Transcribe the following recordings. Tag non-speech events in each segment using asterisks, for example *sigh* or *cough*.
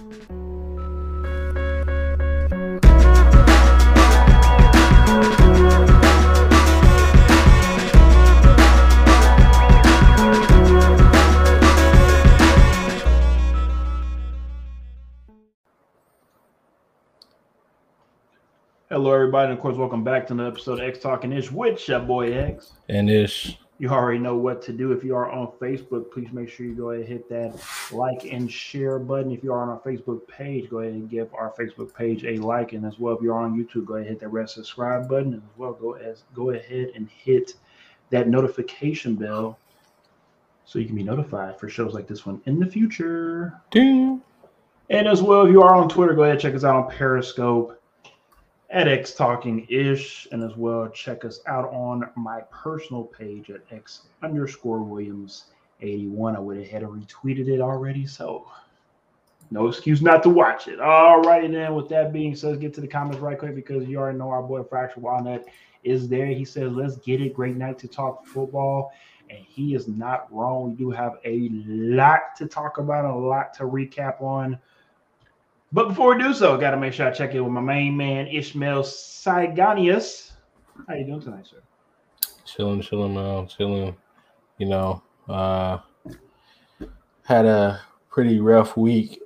Hello, everybody, and of course, welcome back to another episode of X Talking Ish with your boy X. And Ish. You already know what to do. If you are on Facebook, please make sure you go ahead and hit that like and share button. If you are on our Facebook page, go ahead and give our Facebook page a like. And as well, if you're on YouTube, go ahead and hit that red subscribe button. And as well, go as go ahead and hit that notification bell so you can be notified for shows like this one in the future. Ding. And as well, if you are on Twitter, go ahead and check us out on Periscope at X Talking Ish, and as well check us out on my personal page at X underscore Williams 81. I went ahead and retweeted it already, so no excuse not to watch it. All right, then. With that being said, let's get to the comments right quick because you already know our boy Fracture Walnut is there. He says, "Let's get it. Great night to talk football." And he is not wrong. We do have a lot to talk about, a lot to recap on. But before we do so, got to make sure I check in with my main man Ishmael Saganius. How you doing tonight, sir? Chilling, chilling, man. Chilling. You know, uh, had a pretty rough week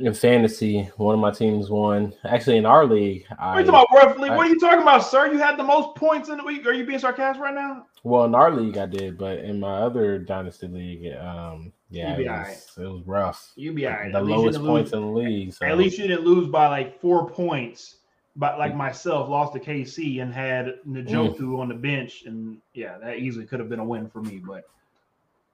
in fantasy. One of my teams won. Actually, in our league, what are you talking about roughly? I, what are you talking about, sir? You had the most points in the week. Are you being sarcastic right now? Well, in our league, I did, but in my other dynasty league, um, yeah, it was, right. it was, rough. You be all right. The at lowest points lose. in the league. So. At least you didn't lose by like four points. But like myself, lost to KC and had Njoku mm. on the bench, and yeah, that easily could have been a win for me. But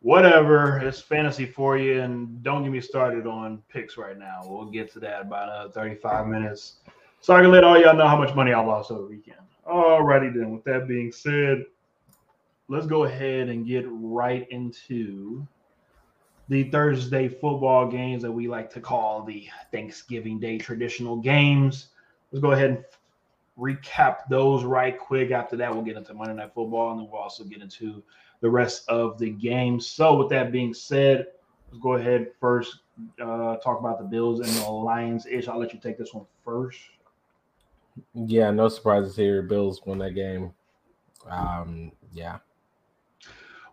whatever, it's fantasy for you, and don't get me started on picks right now. We'll get to that about uh, 35 minutes, so I can let all y'all know how much money I lost over the weekend. Alrighty then. With that being said, let's go ahead and get right into the Thursday football games that we like to call the Thanksgiving Day traditional games. Let's go ahead and recap those right quick. After that, we'll get into Monday Night Football, and then we'll also get into the rest of the games. So, with that being said, let's go ahead first uh, talk about the Bills and the Lions. Ish, I'll let you take this one first. Yeah, no surprises here. Bills won that game. Um, yeah,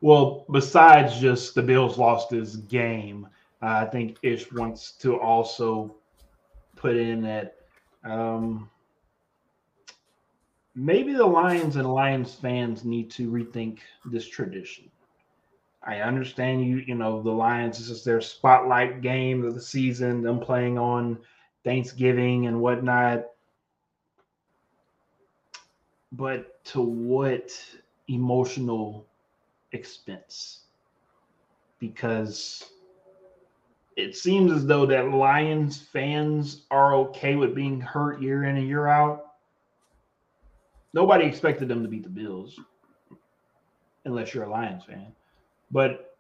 well, besides just the Bills lost this game, I think Ish wants to also put in that um, maybe the Lions and Lions fans need to rethink this tradition. I understand you, you know, the Lions, this is their spotlight game of the season, them playing on Thanksgiving and whatnot. But to what emotional expense because it seems as though that Lions fans are okay with being hurt year in and year out. Nobody expected them to beat the Bills unless you're a Lions fan. But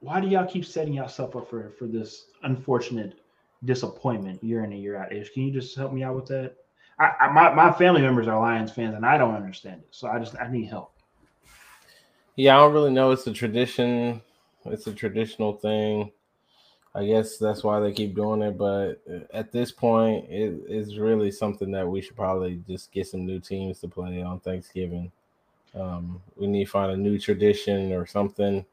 why do y'all keep setting yourself up for, for this unfortunate disappointment year in and year out? Ish, can you just help me out with that? I, I my, my family members are Lions fans and I don't understand it. So I just I need help. Yeah, I don't really know. It's a tradition. It's a traditional thing. I guess that's why they keep doing it. But at this point, it is really something that we should probably just get some new teams to play on Thanksgiving. Um, we need to find a new tradition or something.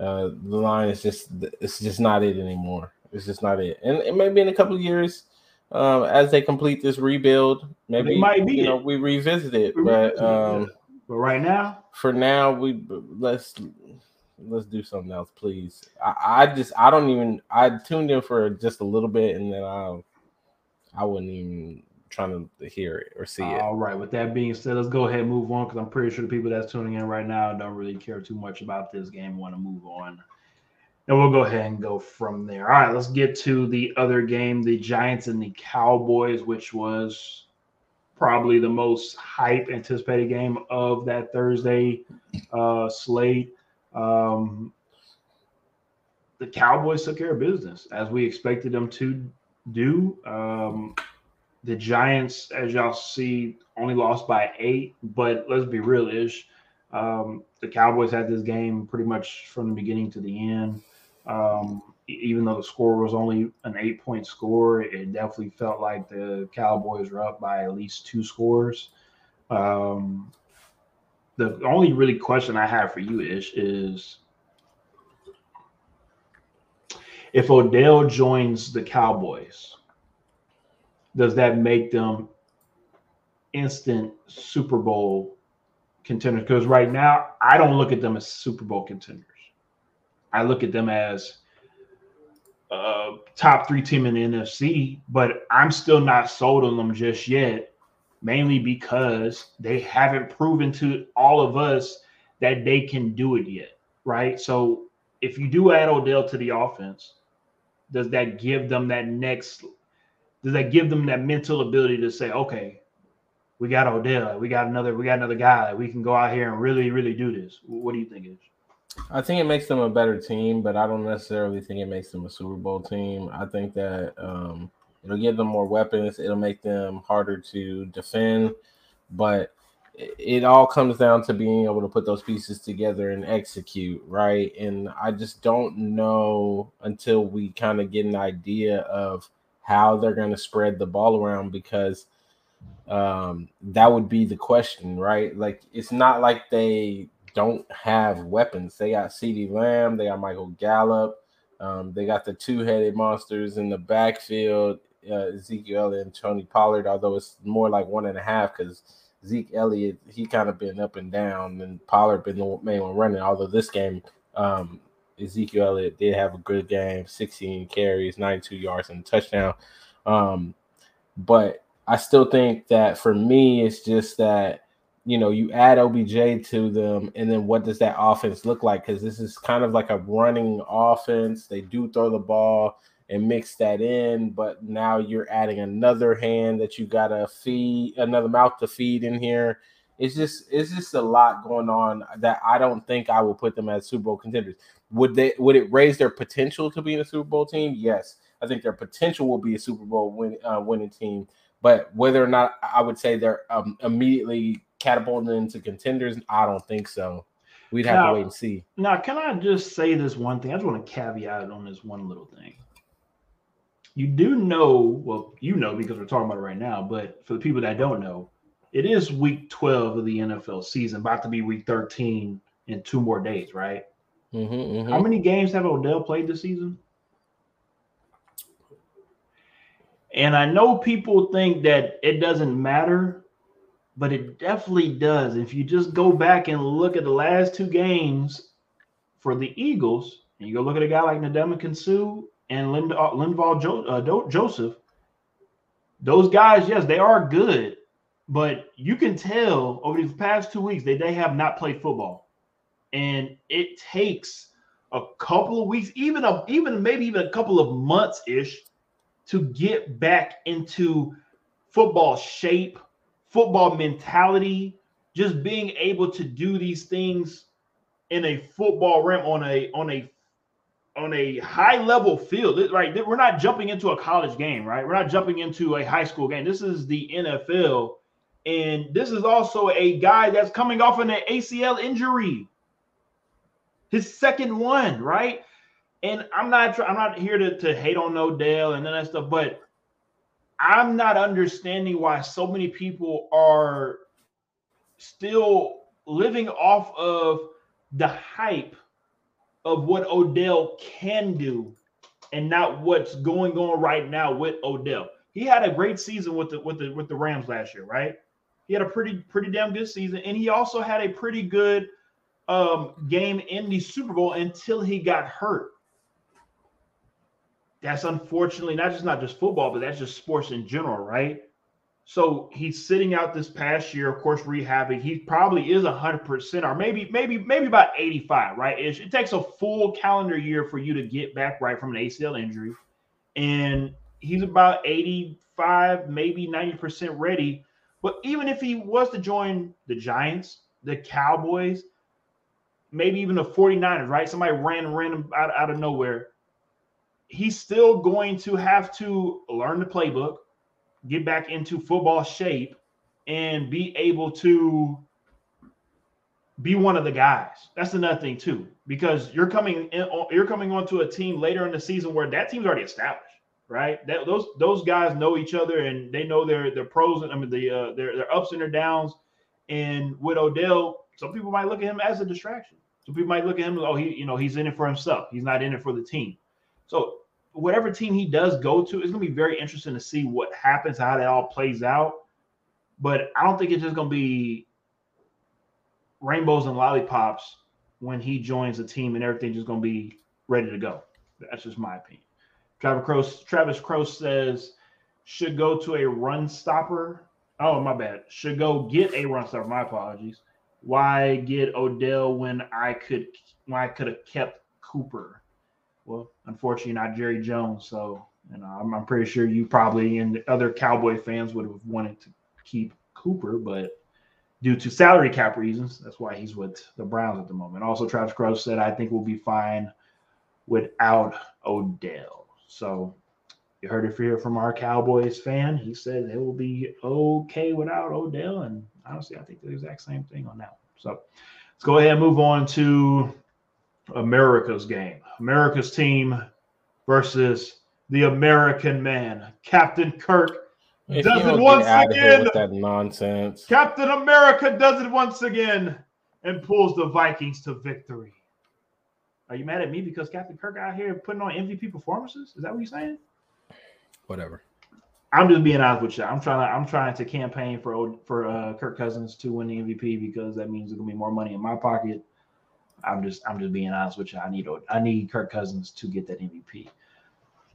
Uh, the line is just it's just not it anymore. It's just not it. And it may be in a couple of years um, as they complete this rebuild. Maybe might be you know we revisit it. But um, but right now, for now, we let's let's do something else, please. I, I just I don't even I tuned in for just a little bit and then I I wasn't even trying to hear it or see it. All right. With that being said, let's go ahead and move on because I'm pretty sure the people that's tuning in right now don't really care too much about this game. Want to move on. And we'll go ahead and go from there. All right, let's get to the other game, the Giants and the Cowboys, which was probably the most hype anticipated game of that Thursday uh, slate. Um, the Cowboys took care of business as we expected them to do. Um, the Giants, as y'all see, only lost by eight, but let's be real ish. Um, the Cowboys had this game pretty much from the beginning to the end. Um, even though the score was only an eight point score, it definitely felt like the Cowboys were up by at least two scores. Um, the only really question I have for you, Ish, is if Odell joins the Cowboys, does that make them instant Super Bowl contenders? Because right now, I don't look at them as Super Bowl contenders. I look at them as uh, top three team in the NFC, but I'm still not sold on them just yet, mainly because they haven't proven to all of us that they can do it yet, right? So if you do add Odell to the offense, does that give them that next? Does that give them that mental ability to say, okay, we got Odell, we got another, we got another guy, we can go out here and really, really do this? What do you think is? I think it makes them a better team, but I don't necessarily think it makes them a Super Bowl team. I think that um, it'll give them more weapons. It'll make them harder to defend, but it all comes down to being able to put those pieces together and execute, right? And I just don't know until we kind of get an idea of how they're going to spread the ball around because um, that would be the question, right? Like it's not like they don't have weapons. They got CeeDee Lamb, they got Michael Gallup, um, they got the two-headed monsters in the backfield, uh, Ezekiel and Tony Pollard. Although it's more like one and a half because Zeke Elliott he kind of been up and down, and Pollard been the main one running. Although this game, um, Ezekiel Elliott did have a good game, 16 carries, 92 yards, and a touchdown. Um, but I still think that for me, it's just that you know, you add OBJ to them, and then what does that offense look like? Because this is kind of like a running offense. They do throw the ball and mix that in, but now you're adding another hand that you gotta feed, another mouth to feed in here. It's just it's just a lot going on that I don't think I will put them as Super Bowl contenders. Would they would it raise their potential to be in a Super Bowl team? Yes. I think their potential will be a Super Bowl win, uh, winning team, but whether or not I would say they're um, immediately catapulted into contenders? I don't think so. We'd have now, to wait and see. Now, can I just say this one thing? I just want to caveat on this one little thing. You do know, well, you know because we're talking about it right now, but for the people that don't know, it is week 12 of the NFL season, about to be week 13 in two more days, right? Mm-hmm, mm-hmm. How many games have Odell played this season? And I know people think that it doesn't matter but it definitely does. If you just go back and look at the last two games for the Eagles, and you go look at a guy like Ndamukong Suh and Lind- uh, Linval jo- uh, Joseph, those guys, yes, they are good, but you can tell over these past two weeks that they have not played football, and it takes a couple of weeks, even a, even maybe even a couple of months ish, to get back into football shape football mentality, just being able to do these things in a football realm on a on a on a high level field, right? We're not jumping into a college game, right? We're not jumping into a high school game. This is the NFL, and this is also a guy that's coming off an ACL injury, his second one, right? And I'm not I'm not here to, to hate on Odell and that stuff, but I'm not understanding why so many people are still living off of the hype of what Odell can do and not what's going on right now with Odell. He had a great season with the with the with the Rams last year, right? He had a pretty pretty damn good season and he also had a pretty good um, game in the Super Bowl until he got hurt that's unfortunately not just not just football, but that's just sports in general, right? So he's sitting out this past year, of course, rehabbing. He probably is hundred percent, or maybe, maybe, maybe about eighty-five, right? It, it takes a full calendar year for you to get back right from an ACL injury, and he's about eighty-five, maybe ninety percent ready. But even if he was to join the Giants, the Cowboys, maybe even the 49ers, right? Somebody ran random out, out of nowhere he's still going to have to learn the playbook, get back into football shape, and be able to be one of the guys. That's another thing too, because you're coming in, you're coming onto a team later in the season where that team's already established, right? That those those guys know each other and they know their their pros and I mean the uh, their their ups and their downs. And with Odell, some people might look at him as a distraction. Some people might look at him, oh, he you know he's in it for himself. He's not in it for the team. So whatever team he does go to, it's going to be very interesting to see what happens, how that all plays out. But I don't think it's just going to be rainbows and lollipops when he joins the team and everything's just going to be ready to go. That's just my opinion. Travis Crow, Travis Crow says should go to a run stopper. Oh, my bad. Should go get a run stopper. My apologies. Why get Odell when I could when I could have kept Cooper? Well, unfortunately, not Jerry Jones. So, know, I'm, I'm pretty sure you probably and other Cowboy fans would have wanted to keep Cooper, but due to salary cap reasons, that's why he's with the Browns at the moment. Also, Travis Crow said, I think we'll be fine without Odell. So, you heard it here from our Cowboys fan. He said they will be okay without Odell. And honestly, I think the exact same thing on that. So, let's go ahead and move on to America's game. America's team versus the American man, Captain Kirk. If does it once get out of here again. that nonsense. Captain America does it once again and pulls the Vikings to victory. Are you mad at me because Captain Kirk out here putting on MVP performances? Is that what you're saying? Whatever. I'm just being honest with you. I'm trying to I'm trying to campaign for old- for uh, Kirk Cousins to win the MVP because that means there's gonna be more money in my pocket. I'm just I'm just being honest with you. I need I need Kirk Cousins to get that MVP.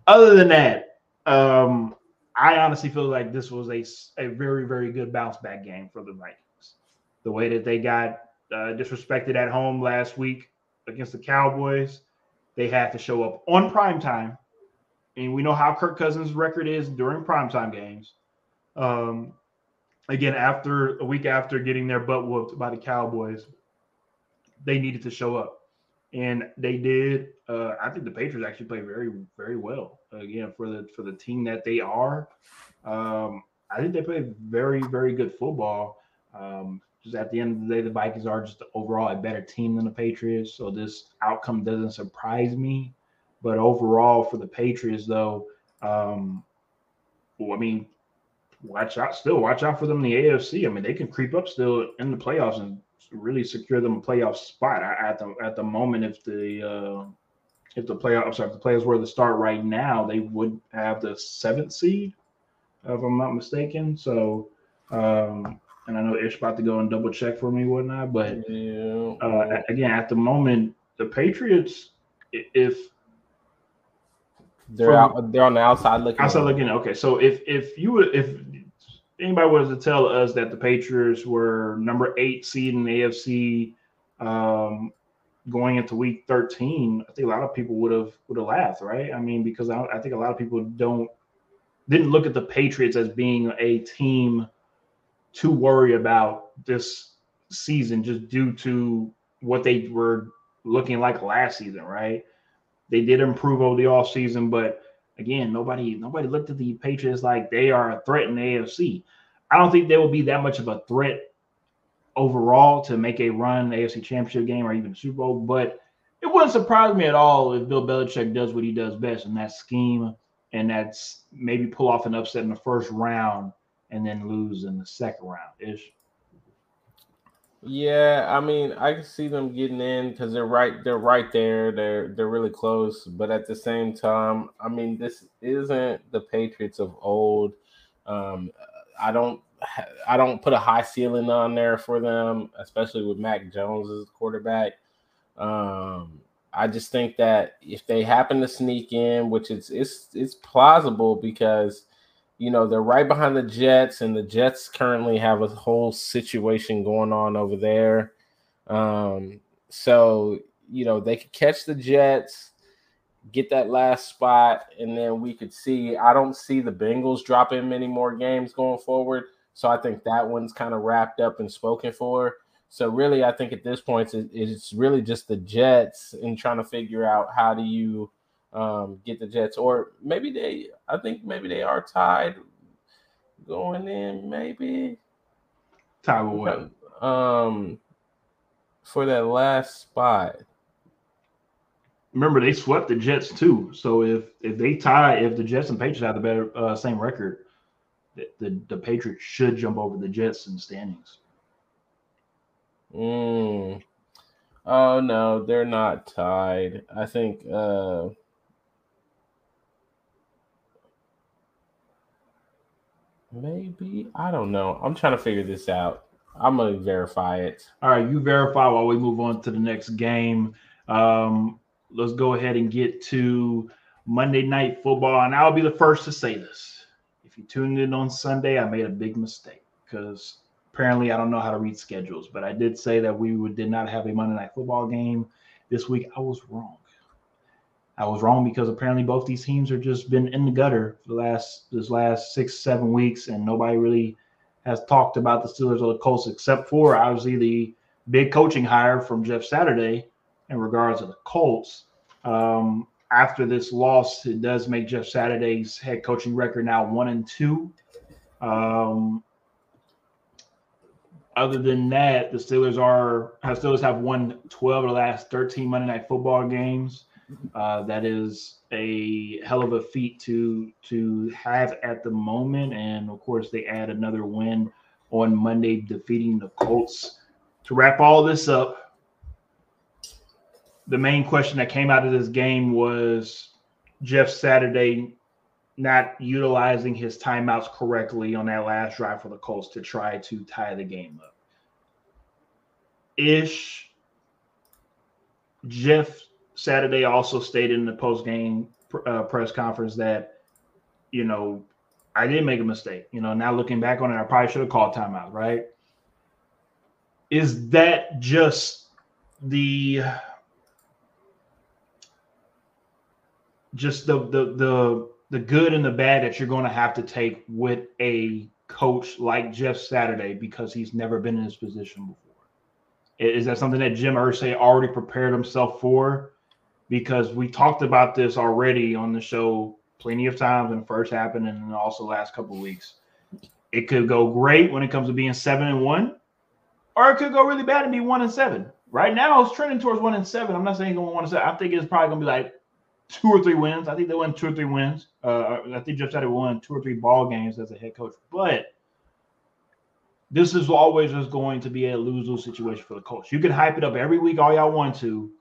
Other than that, um, I honestly feel like this was a a very very good bounce back game for the Vikings. The way that they got uh, disrespected at home last week against the Cowboys, they had to show up on prime time and we know how Kirk Cousins' record is during primetime games. Um, again, after a week after getting their butt whooped by the Cowboys, they needed to show up, and they did. Uh, I think the Patriots actually played very, very well. Again, for the for the team that they are, um, I think they played very, very good football. Um, just at the end of the day, the Vikings are just overall a better team than the Patriots, so this outcome doesn't surprise me. But overall, for the Patriots, though, um, well, I mean, watch out. Still, watch out for them in the AFC. I mean, they can creep up still in the playoffs and really secure them a playoff spot. I- At the at the moment, if the uh, if the playoff, I'm sorry, if the players were to start right now, they would have the seventh seed, if I'm not mistaken. So, um, and I know Ish about to go and double check for me, whatnot, but Yeah. uh, again, at the moment, the Patriots, if they're from- out. They're on the outside looking. In. looking. Okay, so if if you would if anybody was to tell us that the Patriots were number eight seed in the AFC um, going into Week 13, I think a lot of people would have would have laughed, right? I mean, because I, I think a lot of people don't didn't look at the Patriots as being a team to worry about this season just due to what they were looking like last season, right? They did improve over the offseason, but again, nobody nobody looked at the Patriots like they are a threat in the AFC. I don't think they will be that much of a threat overall to make a run AFC Championship game or even Super Bowl, but it wouldn't surprise me at all if Bill Belichick does what he does best in that scheme, and that's maybe pull off an upset in the first round and then lose in the second round. Ish. Yeah, I mean, I can see them getting in because they're right. They're right there. They're they're really close. But at the same time, I mean, this isn't the Patriots of old. Um, I don't I don't put a high ceiling on there for them, especially with Mac Jones as quarterback. Um, I just think that if they happen to sneak in, which it's it's it's plausible because you know they're right behind the Jets, and the Jets currently have a whole situation going on over there. Um, so you know they could catch the Jets, get that last spot, and then we could see. I don't see the Bengals dropping many more games going forward, so I think that one's kind of wrapped up and spoken for. So really, I think at this point it's really just the Jets and trying to figure out how do you um, get the Jets, or maybe they. I think maybe they are tied going in. Maybe Tyler what? um, for that last spot. Remember, they swept the Jets too. So if if they tie, if the Jets and Patriots have the better uh, same record, the, the, the Patriots should jump over the Jets in standings. Mm. Oh no, they're not tied. I think uh maybe I don't know. I'm trying to figure this out. I'm gonna verify it. All right, you verify while we move on to the next game. Um, let's go ahead and get to Monday Night Football, and I'll be the first to say this. If you tuned in on Sunday, I made a big mistake because apparently I don't know how to read schedules, but I did say that we would, did not have a Monday Night Football game this week. I was wrong. I was wrong because apparently both these teams have just been in the gutter for the last this last six seven weeks, and nobody really has talked about the Steelers or the Colts except for obviously the big coaching hire from Jeff Saturday in regards to the Colts. Um, after this loss, it does make Jeff Saturday's head coaching record now one and two. Um, other than that, the Steelers are Steelers have won 12 of the last 13 Monday night football games. Uh, that is a hell of a feat to to have at the moment, and of course they add another win on Monday, defeating the Colts. To wrap all this up, the main question that came out of this game was Jeff Saturday not utilizing his timeouts correctly on that last drive for the Colts to try to tie the game up. Ish Jeff Saturday also stated in the post game uh, press conference that, you know, I did make a mistake. You know, now looking back on it, I probably should have called timeout, right? Is that just the just the the the the good and the bad that you're going to have to take with a coach like Jeff Saturday because he's never been in this position before. Is that something that Jim Irsay already prepared himself for? Because we talked about this already on the show plenty of times when it first happened and also last couple of weeks. It could go great when it comes to being seven and one, or it could go really bad and be one and seven. Right now, it's trending towards one and seven. I'm not saying going one and seven. I think it's probably going to be like two or three wins. I think they won two or three wins. Uh, I think Jeff Saturday won two or three ball games as a head coach. But this is always just going to be a lose-lose situation for the coach. You can hype it up every week all y'all want to,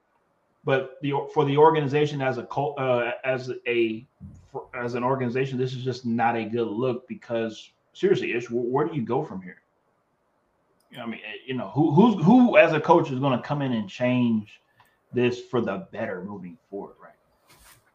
but the for the organization as a uh, as a for, as an organization, this is just not a good look because seriously, Ish, where do you go from here? I mean, eh, you know, who who's who as a coach is going to come in and change this for the better moving forward, right?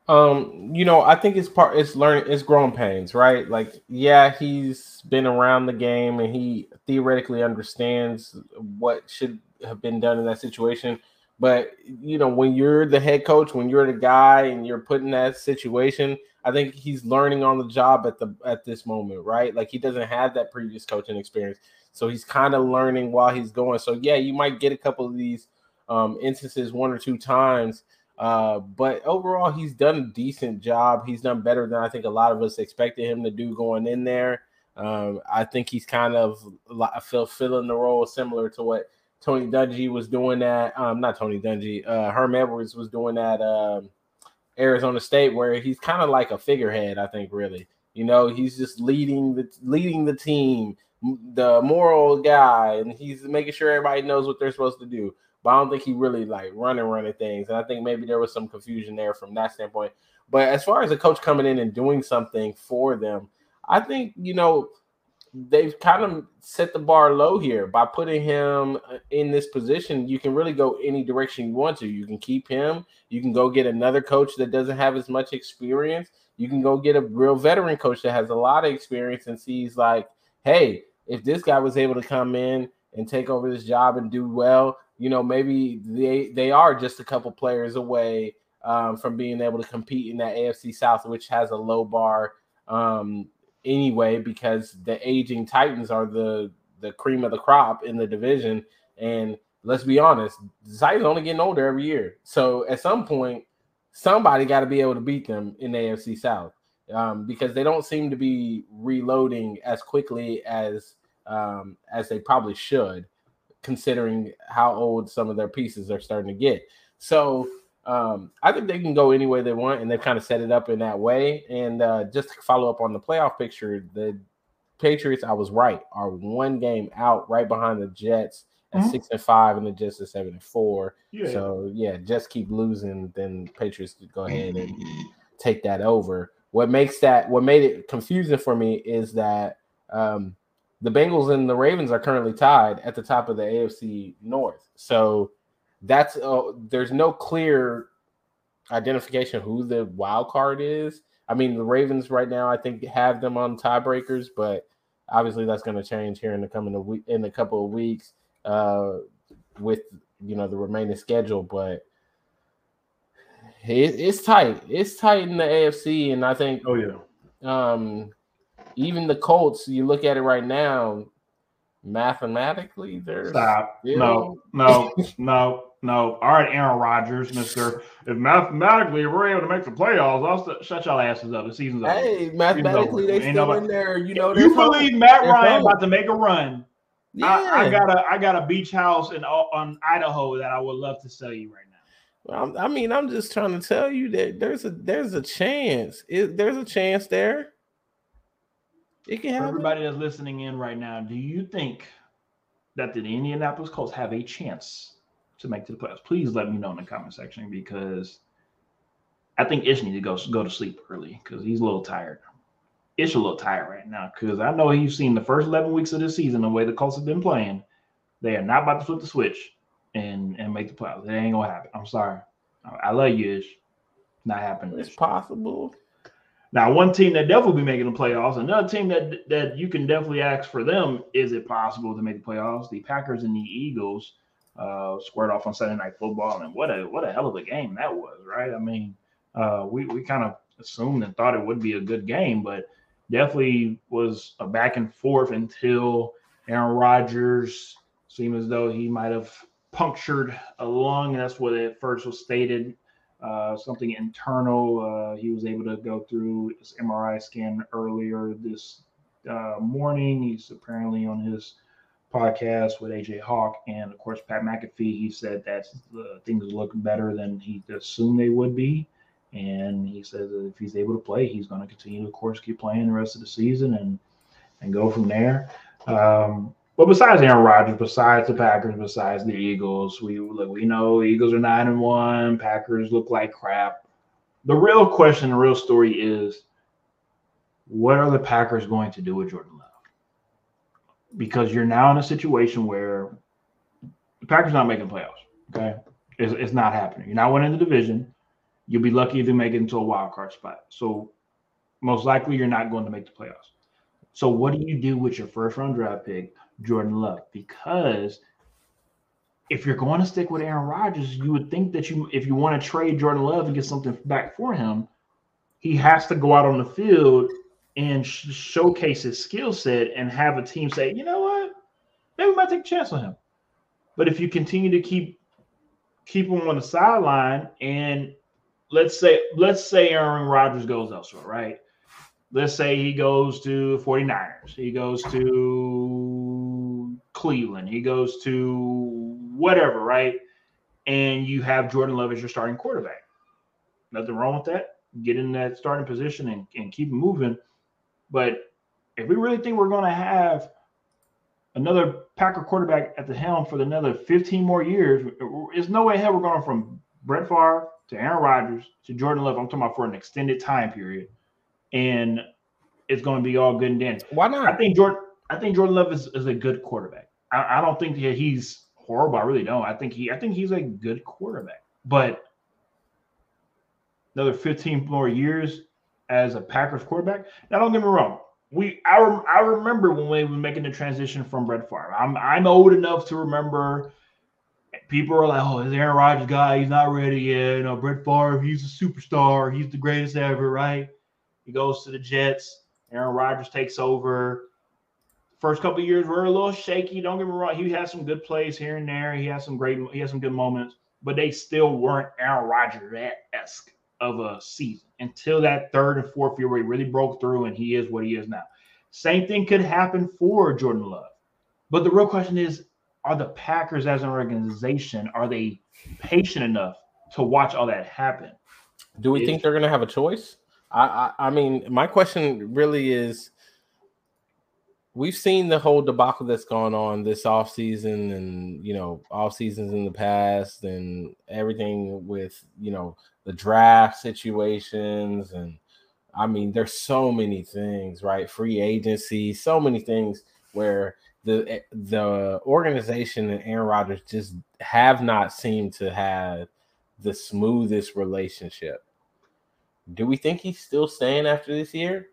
Um, you know, I think it's part it's learning it's growing pains, right? Like, yeah, he's been around the game and he theoretically understands what should have been done in that situation. But you know, when you're the head coach, when you're the guy and you're put in that situation, I think he's learning on the job at the at this moment, right? Like he doesn't have that previous coaching experience. So he's kind of learning while he's going. So yeah, you might get a couple of these um instances one or two times uh, but overall, he's done a decent job. He's done better than I think a lot of us expected him to do going in there. Um, I think he's kind of I feel filling the role similar to what Tony Dungy was doing that. um, not Tony Dungy, uh, Herm Edwards was doing that. um, Arizona State, where he's kind of like a figurehead. I think really, you know, he's just leading the leading the team, the moral guy, and he's making sure everybody knows what they're supposed to do but I don't think he really like running running things. And I think maybe there was some confusion there from that standpoint. But as far as a coach coming in and doing something for them, I think you know they've kind of set the bar low here by putting him uh, in this position. You can really go any direction you want to. You can keep him. You can go get another coach that doesn't have as much experience. You can go get a real veteran coach that has a lot of experience and sees like, hey, if this guy was able to come in and take over this job and do well, you know, maybe they they are just a couple players away um, from being able to compete in that AFC South, which has a low bar um, anyway, because the aging Titans are the the cream of the crop in the division. And let's be honest, the Titans only getting older every year. So at some point, somebody got to be able to beat them in the AFC South um, because they don't seem to be reloading as quickly as um, as they probably should considering how old some of their pieces are starting to get. So um, I think they can go any way they want, and they've kind of set it up in that way. And uh, just to follow up on the playoff picture, the Patriots, I was right, are one game out, right behind the Jets at mm-hmm. six and five, and the Jets at seven and four. Yeah. So yeah, just keep losing, then Patriots could go ahead and take that over. What makes that what made it confusing for me is that um, the Bengals and the Ravens are currently tied at the top of the AFC North. So that's uh, there's no clear identification who the wild card is. I mean, the Ravens right now, I think, have them on tiebreakers, but obviously that's going to change here in the coming week in a couple of weeks uh, with you know the remaining schedule. But it, it's tight. It's tight in the AFC, and I think. Oh yeah. Um, even the Colts, you look at it right now, mathematically, there's stop. No, no, *laughs* no, no. All right, Aaron Rodgers, Mister. If mathematically we're able to make the playoffs, I'll st- shut y'all asses up. The season's over. Hey, mathematically they still nobody, in there. You know, you believe Matt Ryan about to make a run. Yeah. I, I, got a I got a beach house in uh, on Idaho that I would love to sell you right now. I mean, I'm just trying to tell you that there's a there's a chance. It, there's a chance there. It can happen. Everybody that's listening in right now, do you think that the Indianapolis Colts have a chance to make to the playoffs? Please let me know in the comment section because I think Ish needs to go go to sleep early because he's a little tired. Ish a little tired right now because I know he's seen the first 11 weeks of the season the way the Colts have been playing. They are not about to flip the switch and and make the playoffs. It ain't gonna happen. I'm sorry. I love you, Ish. Not happening. It's possible. Now, one team that definitely be making the playoffs, another team that that you can definitely ask for them, is it possible to make the playoffs? The Packers and the Eagles uh, squared off on Sunday Night Football, and what a what a hell of a game that was, right? I mean, uh, we we kind of assumed and thought it would be a good game, but definitely was a back and forth until Aaron Rodgers seemed as though he might have punctured a lung. That's what it first was stated uh, something internal. Uh, he was able to go through his MRI scan earlier this uh, morning. He's apparently on his podcast with AJ Hawk and of course Pat McAfee. He said that things look better than he assumed they would be, and he says that if he's able to play, he's going to continue to, of course, keep playing the rest of the season and and go from there. Um, but besides Aaron Rodgers, besides the Packers, besides the Eagles, we we know Eagles are nine and one. Packers look like crap. The real question, the real story is, what are the Packers going to do with Jordan? Because you're now in a situation where the Packers not making playoffs. Okay, it's, it's not happening. You're not winning the division. You'll be lucky if you make it into a wild card spot. So most likely you're not going to make the playoffs. So what do you do with your first round draft pick? Jordan Love because if you're going to stick with Aaron Rodgers, you would think that you, if you want to trade Jordan Love and get something back for him, he has to go out on the field and sh- showcase his skill set and have a team say, you know what, maybe we might take a chance on him. But if you continue to keep keep him on the sideline and let's say let's say Aaron Rodgers goes elsewhere, right? Let's say he goes to 49ers. He goes to Cleveland, he goes to whatever, right? And you have Jordan Love as your starting quarterback. Nothing wrong with that. Get in that starting position and, and keep moving. But if we really think we're going to have another Packer quarterback at the helm for another 15 more years, there's no way hell we're going from Brett Favre to Aaron Rodgers to Jordan Love. I'm talking about for an extended time period. And it's going to be all good and dandy. Why not? I think Jordan. I think Jordan Love is, is a good quarterback. I, I don't think that he's horrible. I really don't. I think he I think he's a good quarterback. But another 15 more years as a Packers quarterback. Now don't get me wrong. We I, I remember when we were making the transition from Brett Favre. I'm I'm old enough to remember people are like, oh, is Aaron Rodgers guy, he's not ready yet. You know, Brett Favre, he's a superstar, he's the greatest ever, right? He goes to the Jets. Aaron Rodgers takes over. First couple years were a little shaky. Don't get me wrong. He had some good plays here and there. He had some great, he had some good moments, but they still weren't Aaron Rodgers esque of a season until that third and fourth year where he really broke through and he is what he is now. Same thing could happen for Jordan Love. But the real question is, are the Packers as an organization are they patient enough to watch all that happen? Do we think they're going to have a choice? I, I, I mean, my question really is we've seen the whole debacle that's gone on this off season and you know off seasons in the past and everything with you know the draft situations and i mean there's so many things right free agency so many things where the eh, the organization and Aaron Rodgers just have not seemed to have the smoothest relationship. Do we think he's still staying after this year?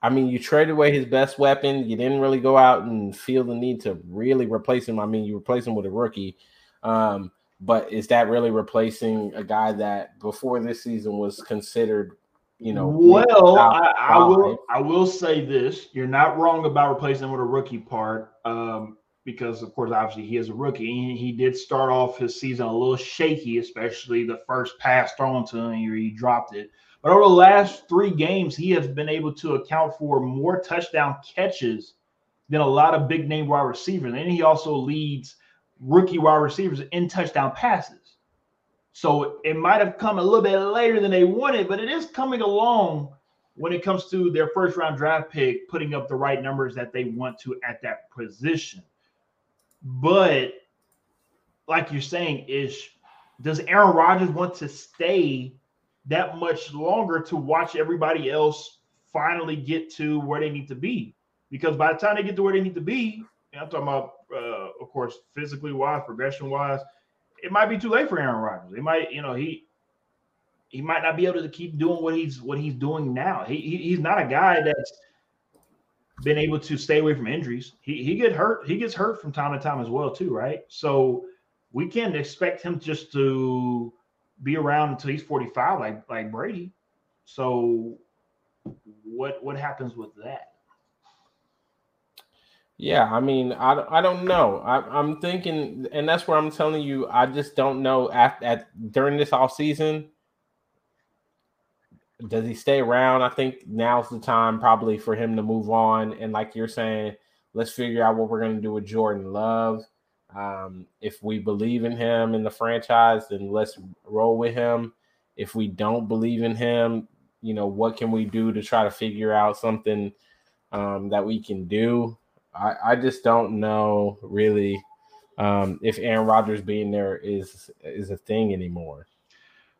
I mean, you traded away his best weapon. You didn't really go out and feel the need to really replace him. I mean, you replace him with a rookie. Um, but is that really replacing a guy that before this season was considered, you know? Well, I, I, will. I will say this: you're not wrong about replacing him with a rookie part, um, because of course, obviously, he is a rookie. He, he did start off his season a little shaky, especially the first pass thrown to him. where He dropped it. But over the last three games, he has been able to account for more touchdown catches than a lot of big name wide receivers. And he also leads rookie wide receivers in touchdown passes. So it might have come a little bit later than they wanted, but it is coming along when it comes to their first round draft pick, putting up the right numbers that they want to at that position. But like you're saying, Ish, does Aaron Rodgers want to stay that much longer to watch everybody else finally get to where they need to be. Because by the time they get to where they need to be, I'm talking about, uh, of course, physically wise, progression wise, it might be too late for Aaron Rodgers. It might, you know, he he might not be able to keep doing what he's what he's doing now. He, he he's not a guy that's been able to stay away from injuries. He he get hurt. He gets hurt from time to time as well too, right? So we can't expect him just to be around until he's 45 like like Brady. So what what happens with that? Yeah, I mean, I, I don't know. I, am thinking, and that's where I'm telling you, I just don't know. At, at during this off season, does he stay around? I think now's the time probably for him to move on. And like you're saying, let's figure out what we're going to do with Jordan Love. Um, if we believe in him in the franchise, then let's roll with him. If we don't believe in him, you know, what can we do to try to figure out something um, that we can do? I, I just don't know really um, if Aaron Rodgers being there is is a thing anymore.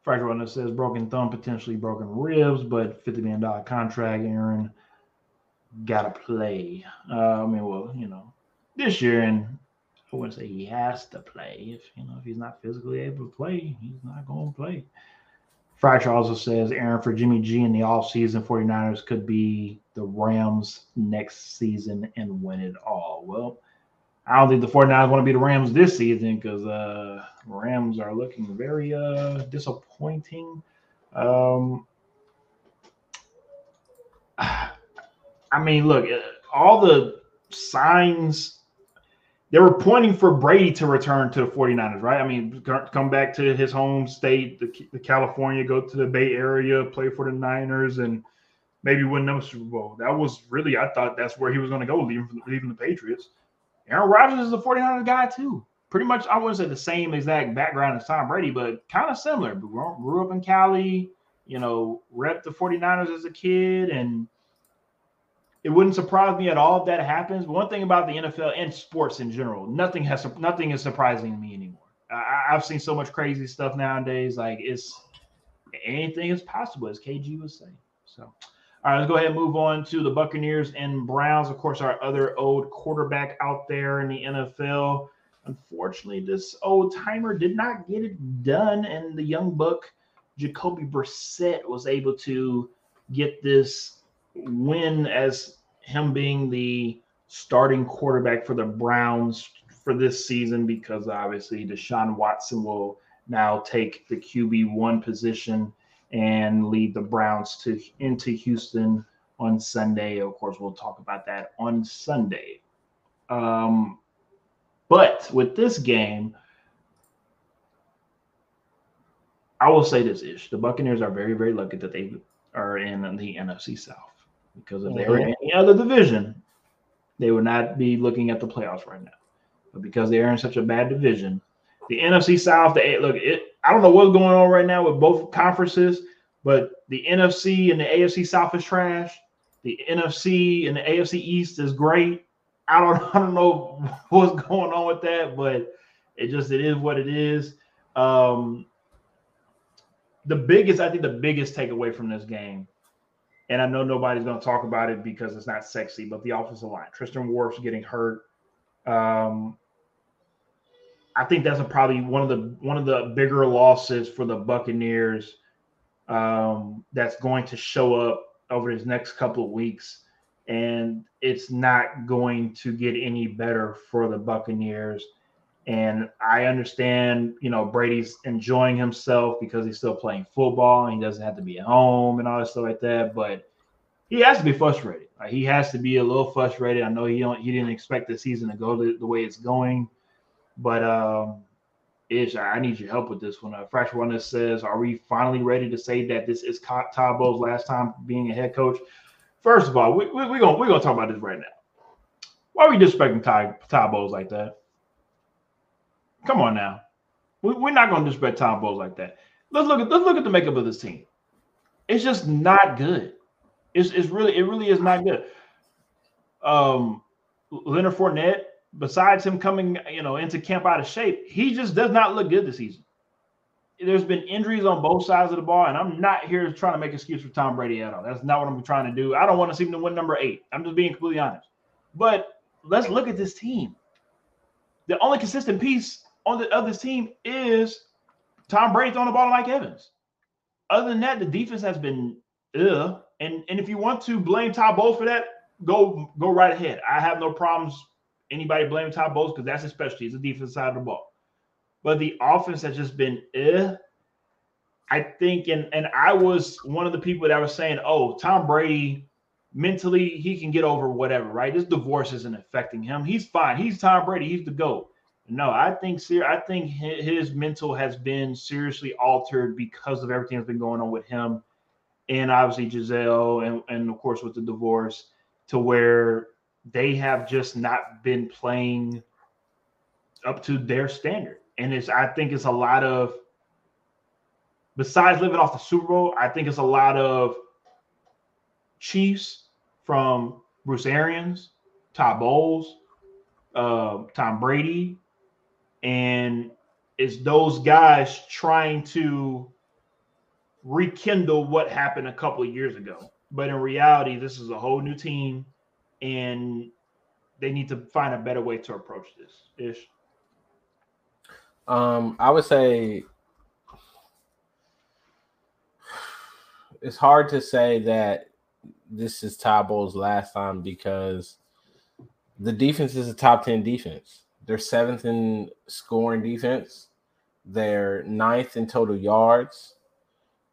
Fracture Runner says broken thumb, potentially broken ribs, but $50 million contract, Aaron gotta play. Uh, I mean, well, you know, this year and I wouldn't say he has to play. If you know, if he's not physically able to play, he's not going to play. Fracture also says Aaron for Jimmy G in the offseason 49ers could be the Rams next season and win it all. Well, I don't think the 49ers want to be the Rams this season because uh Rams are looking very uh disappointing. Um *sighs* I mean, look, uh, all the signs they were pointing for Brady to return to the 49ers, right? I mean, come back to his home state, the, the California, go to the Bay Area, play for the Niners, and maybe win them a Super Bowl. That was really, I thought that's where he was going to go, leaving, leaving the Patriots. Aaron Rodgers is a 49ers guy, too. Pretty much, I wouldn't say the same exact background as Tom Brady, but kind of similar. Grew up in Cali, you know, rep the 49ers as a kid and – it wouldn't surprise me at all if that happens. One thing about the NFL and sports in general, nothing has nothing is surprising me anymore. I, have seen so much crazy stuff nowadays. Like it's anything is possible, as KG would say. So, all right, let's go ahead and move on to the Buccaneers and Browns. Of course, our other old quarterback out there in the NFL. Unfortunately, this old timer did not get it done, and the young buck Jacoby Brissett was able to get this win as him being the starting quarterback for the Browns for this season because obviously Deshaun Watson will now take the QB one position and lead the Browns to into Houston on Sunday. Of course, we'll talk about that on Sunday. Um, but with this game, I will say this ish: the Buccaneers are very, very lucky that they are in the NFC South because if they were in any other division, they would not be looking at the playoffs right now. but because they are in such a bad division, the NFC South, the look, it I don't know what's going on right now with both conferences, but the NFC and the AFC South is trash. The NFC and the AFC East is great. I don't *laughs* I don't know what's going on with that, but it just it is what it is. Um, the biggest, I think, the biggest takeaway from this game, and I know nobody's going to talk about it because it's not sexy, but the offensive line, Tristan Wirfs getting hurt. Um, I think that's a, probably one of the one of the bigger losses for the Buccaneers. Um, that's going to show up over his next couple of weeks, and it's not going to get any better for the Buccaneers. And I understand, you know, Brady's enjoying himself because he's still playing football and he doesn't have to be at home and all that stuff like that. But he has to be frustrated. Like, he has to be a little frustrated. I know he don't, he didn't expect the season to go the, the way it's going, but um, Ish, I need your help with this one. Uh, Fresh One says, "Are we finally ready to say that this is Todd Bowles' last time being a head coach?" First of all, we, we, we're gonna we're gonna talk about this right now. Why are we disrespecting Todd, Todd Bowles like that? Come on now. We, are not going to disrespect Todd Bowles like that. Let's look at let's look at the makeup of this team. It's just not good. It's, it's really it really is not good. Um, Leonard Fournette, besides him coming you know into camp out of shape, he just does not look good this season. There's been injuries on both sides of the ball, and I'm not here trying to make excuse for Tom Brady at all. That's not what I'm trying to do. I don't want to see him to win number eight. I'm just being completely honest. But let's look at this team. The only consistent piece on the other team is Tom Brady throwing the ball to Mike Evans. Other than that, the defense has been ugh. And and if you want to blame Todd Bowles for that, go go right ahead. I have no problems anybody blaming Todd Bowles because that's especially it's the defense side of the ball. But the offense has just been eh. I think, and and I was one of the people that was saying, "Oh, Tom Brady mentally he can get over whatever, right? This divorce isn't affecting him. He's fine. He's Tom Brady. He's the goat." No, I think I think his mental has been seriously altered because of everything that's been going on with him, and obviously Gisele, and and of course with the divorce, to where they have just not been playing up to their standard. And it's I think it's a lot of besides living off the Super Bowl, I think it's a lot of Chiefs from Bruce Arians, Todd Bowles, uh, Tom Brady, and it's those guys trying to rekindle what happened a couple of years ago. But in reality, this is a whole new team, and they need to find a better way to approach this. Ish. Um, I would say it's hard to say that this is Todd Bowles' last time because the defense is a top 10 defense. They're seventh in scoring defense. They're ninth in total yards.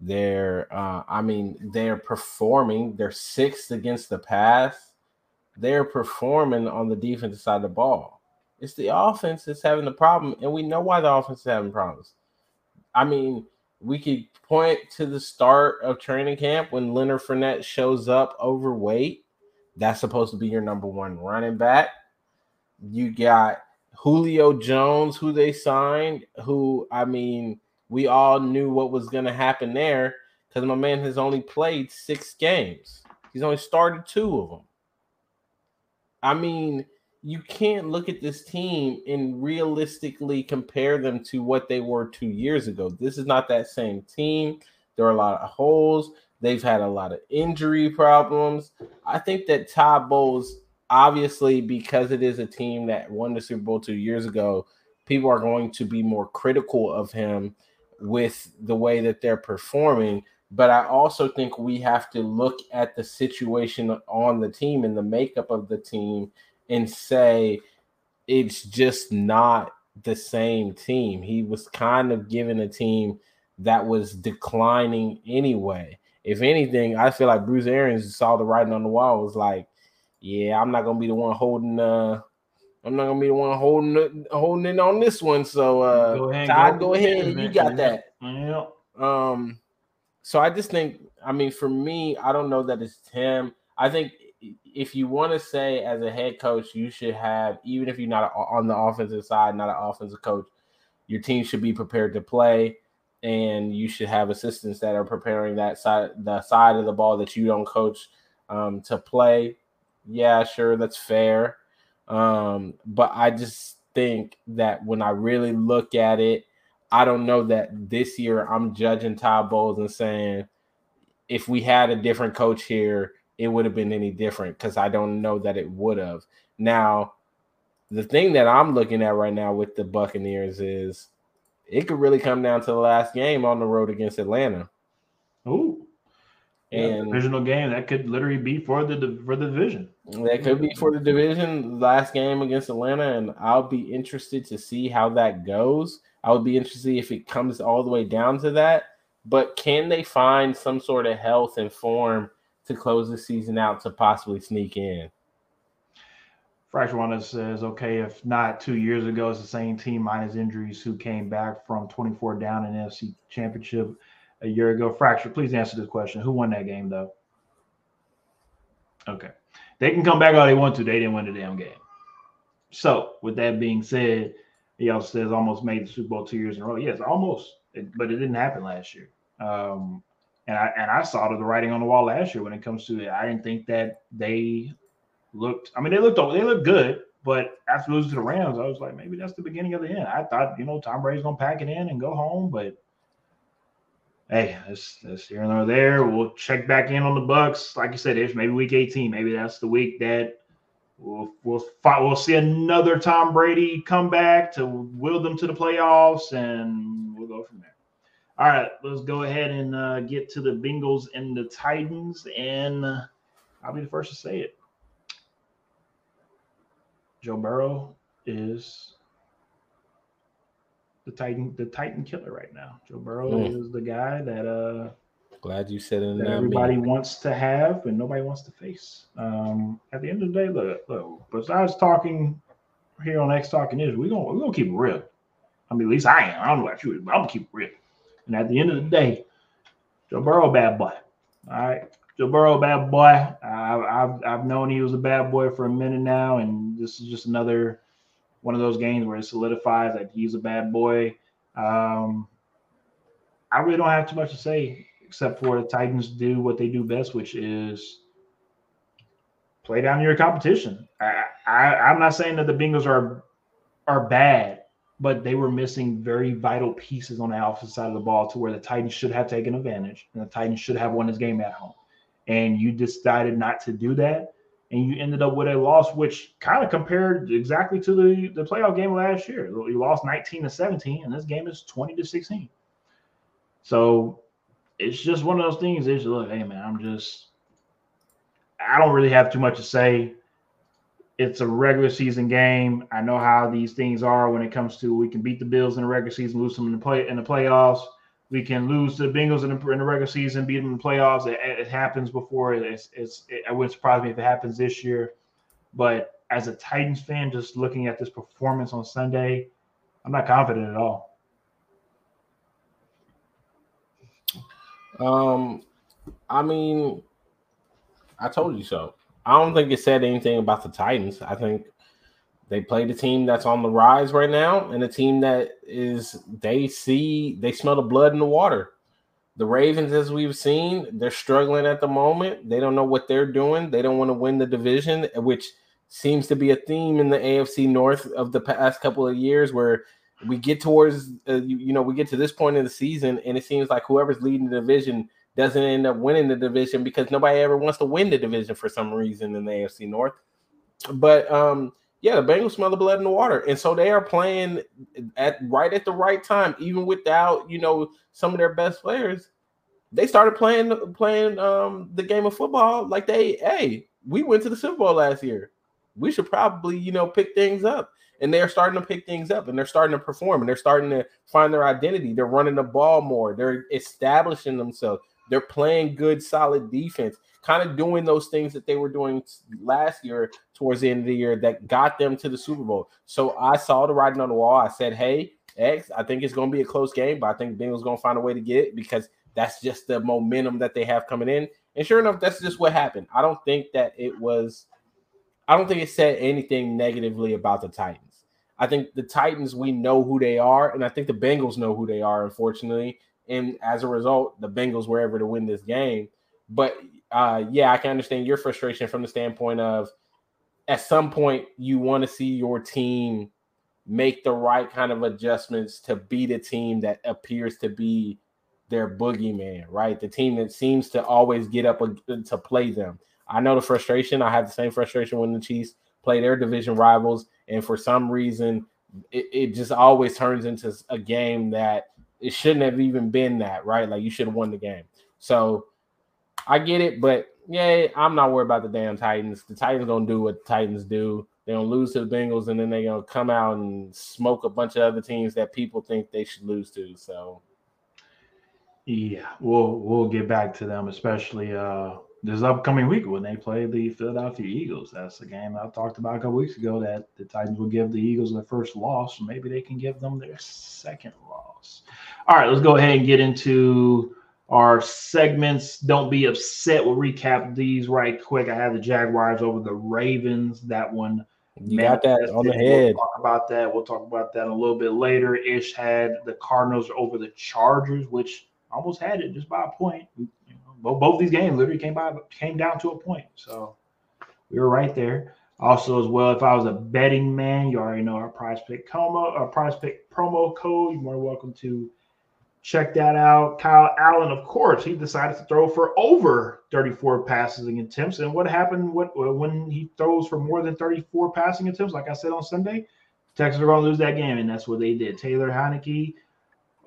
They're, uh, I mean, they're performing. They're sixth against the pass. They're performing on the defensive side of the ball. It's the offense that's having the problem, and we know why the offense is having problems. I mean, we could point to the start of training camp when Leonard Fournette shows up overweight. That's supposed to be your number one running back. You got Julio Jones, who they signed, who I mean, we all knew what was going to happen there because my man has only played six games. He's only started two of them. I mean, you can't look at this team and realistically compare them to what they were two years ago. This is not that same team. There are a lot of holes. They've had a lot of injury problems. I think that Todd Bowles obviously because it is a team that won the Super Bowl two years ago, people are going to be more critical of him with the way that they're performing. But I also think we have to look at the situation on the team and the makeup of the team and say it's just not the same team. He was kind of given a team that was declining anyway. If anything, I feel like Bruce Arians saw the writing on the wall. Was like, yeah, I'm not gonna be the one holding uh I'm not gonna be the one holding it, holding it on this one. So uh go ahead, Todd, go, go ahead. You got that. Yeah. Um so I just think I mean for me, I don't know that it's him. I think if you want to say as a head coach, you should have even if you're not on the offensive side, not an offensive coach, your team should be prepared to play, and you should have assistants that are preparing that side, the side of the ball that you don't coach um, to play. Yeah, sure, that's fair. Um, but I just think that when I really look at it, I don't know that this year I'm judging Todd Bowles and saying if we had a different coach here, it would have been any different because I don't know that it would have. Now, the thing that I'm looking at right now with the Buccaneers is it could really come down to the last game on the road against Atlanta. Ooh. And divisional game that could literally be for the for the division. That could be for the division last game against Atlanta, and I'll be interested to see how that goes. I would be interested if it comes all the way down to that. But can they find some sort of health and form to close the season out to possibly sneak in? Fracture One says, okay, if not two years ago, it's the same team minus injuries who came back from 24 down in NFC Championship a year ago. Fracture, please answer this question. Who won that game, though? Okay. They can come back all they want to. They didn't win the damn game. So, with that being said, he also says almost made the Super Bowl two years in a row. Yes, almost, but it didn't happen last year. Um, and I and I saw the writing on the wall last year when it comes to it. I didn't think that they looked. I mean, they looked they looked good, but after losing to the Rams, I was like, maybe that's the beginning of the end. I thought you know Tom Brady's gonna pack it in and go home, but hey, that's that's here and there. We'll check back in on the Bucks. Like you said, it's maybe week 18. Maybe that's the week that we'll we'll fight, we'll see another Tom Brady come back to will them to the playoffs, and we'll go from there. All right, let's go ahead and uh, get to the Bengals and the Titans, and I'll be the first to say it. Joe Burrow is the Titan, the Titan killer right now. Joe Burrow mm. is the guy that uh glad you said it. That everybody wants to have and nobody wants to face. Um, at the end of the day, look, look. Besides talking here on X Talking is we're gonna we're gonna keep it real. I mean, at least I am. I don't know about you, but I'm gonna keep it real. And at the end of the day, Joe Burrow, bad boy. All right. Joe Burrow, bad boy. I've, I've, I've known he was a bad boy for a minute now, and this is just another one of those games where it solidifies that he's a bad boy. Um, I really don't have too much to say except for the Titans do what they do best, which is play down your competition. I, I, I'm not saying that the Bengals are are bad but they were missing very vital pieces on the offensive side of the ball to where the Titans should have taken advantage and the Titans should have won this game at home. And you decided not to do that. And you ended up with a loss, which kind of compared exactly to the, the playoff game last year. You lost 19 to 17, and this game is 20 to 16. So it's just one of those things. It's look, hey man, I'm just I don't really have too much to say it's a regular season game. I know how these things are when it comes to we can beat the Bills in the regular season, lose them in the play in the playoffs. We can lose the Bengals in the, in the regular season, beat them in the playoffs. It, it happens before. It's, it's it, it wouldn't surprise me if it happens this year. But as a Titans fan, just looking at this performance on Sunday, I'm not confident at all. Um, I mean, I told you so. I don't think it said anything about the Titans. I think they played a team that's on the rise right now and a team that is they see they smell the blood in the water. The Ravens, as we've seen, they're struggling at the moment. They don't know what they're doing. They don't want to win the division, which seems to be a theme in the AFC North of the past couple of years, where we get towards, uh, you, you know, we get to this point in the season, and it seems like whoever's leading the division doesn't end up winning the division because nobody ever wants to win the division for some reason in the AFC North. But um, yeah, the Bengals smell the blood in the water, and so they are playing at right at the right time, even without you know some of their best players. They started playing playing um, the game of football like they, hey, we went to the Super Bowl last year. We should probably you know pick things up and they're starting to pick things up and they're starting to perform and they're starting to find their identity. They're running the ball more. They're establishing themselves. They're playing good, solid defense, kind of doing those things that they were doing last year towards the end of the year that got them to the Super Bowl. So I saw the writing on the wall. I said, hey, X, I think it's going to be a close game, but I think Bengals going to find a way to get it because that's just the momentum that they have coming in. And sure enough, that's just what happened. I don't think that it was. I don't think it said anything negatively about the Titans. I think the Titans, we know who they are, and I think the Bengals know who they are, unfortunately. And as a result, the Bengals were able to win this game. But uh, yeah, I can understand your frustration from the standpoint of at some point you want to see your team make the right kind of adjustments to be the team that appears to be their boogeyman, right? The team that seems to always get up uh, to play them. I know the frustration. I have the same frustration when the Chiefs play their division rivals, and for some reason, it, it just always turns into a game that it shouldn't have even been that, right? Like you should have won the game. So I get it, but yeah, I'm not worried about the damn Titans. The Titans gonna do what Titans do. They're gonna lose to the Bengals, and then they're gonna come out and smoke a bunch of other teams that people think they should lose to. So yeah, we'll we'll get back to them, especially uh this upcoming week when they play the Philadelphia Eagles. That's the game I talked about a couple weeks ago that the Titans will give the Eagles their first loss. Maybe they can give them their second loss. All right, let's go ahead and get into our segments. Don't be upset. We'll recap these right quick. I have the Jaguars over the Ravens. That one. You got that on the head. We'll talk about that. We'll talk about that a little bit later. Ish had the Cardinals over the Chargers, which almost had it just by a point. You know, both, both these games literally came by came down to a point. So we were right there. Also, as well, if I was a betting man, you already know our prize pick promo, our prize pick promo code. You're more welcome to check that out. Kyle Allen, of course, he decided to throw for over 34 passing attempts. And what happened when he throws for more than 34 passing attempts? Like I said on Sunday, Texans are going to lose that game, and that's what they did. Taylor Heinicke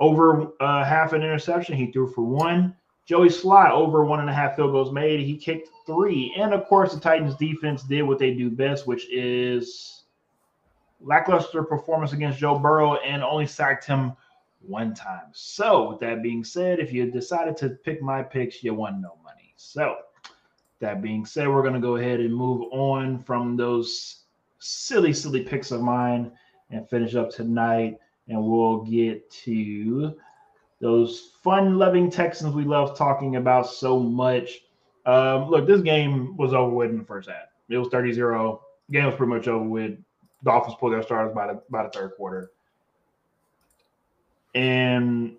over uh, half an interception. He threw for one. Joey Slye over one and a half field goals made. He kicked three. And of course, the Titans defense did what they do best, which is lackluster performance against Joe Burrow and only sacked him one time. So, with that being said, if you decided to pick my picks, you won no money. So, that being said, we're going to go ahead and move on from those silly, silly picks of mine and finish up tonight and we'll get to those fun-loving Texans we love talking about so much. Um, look, this game was over with in the first half. It was 30-0. Game was pretty much over with. Dolphins pulled their starters by the by the third quarter. And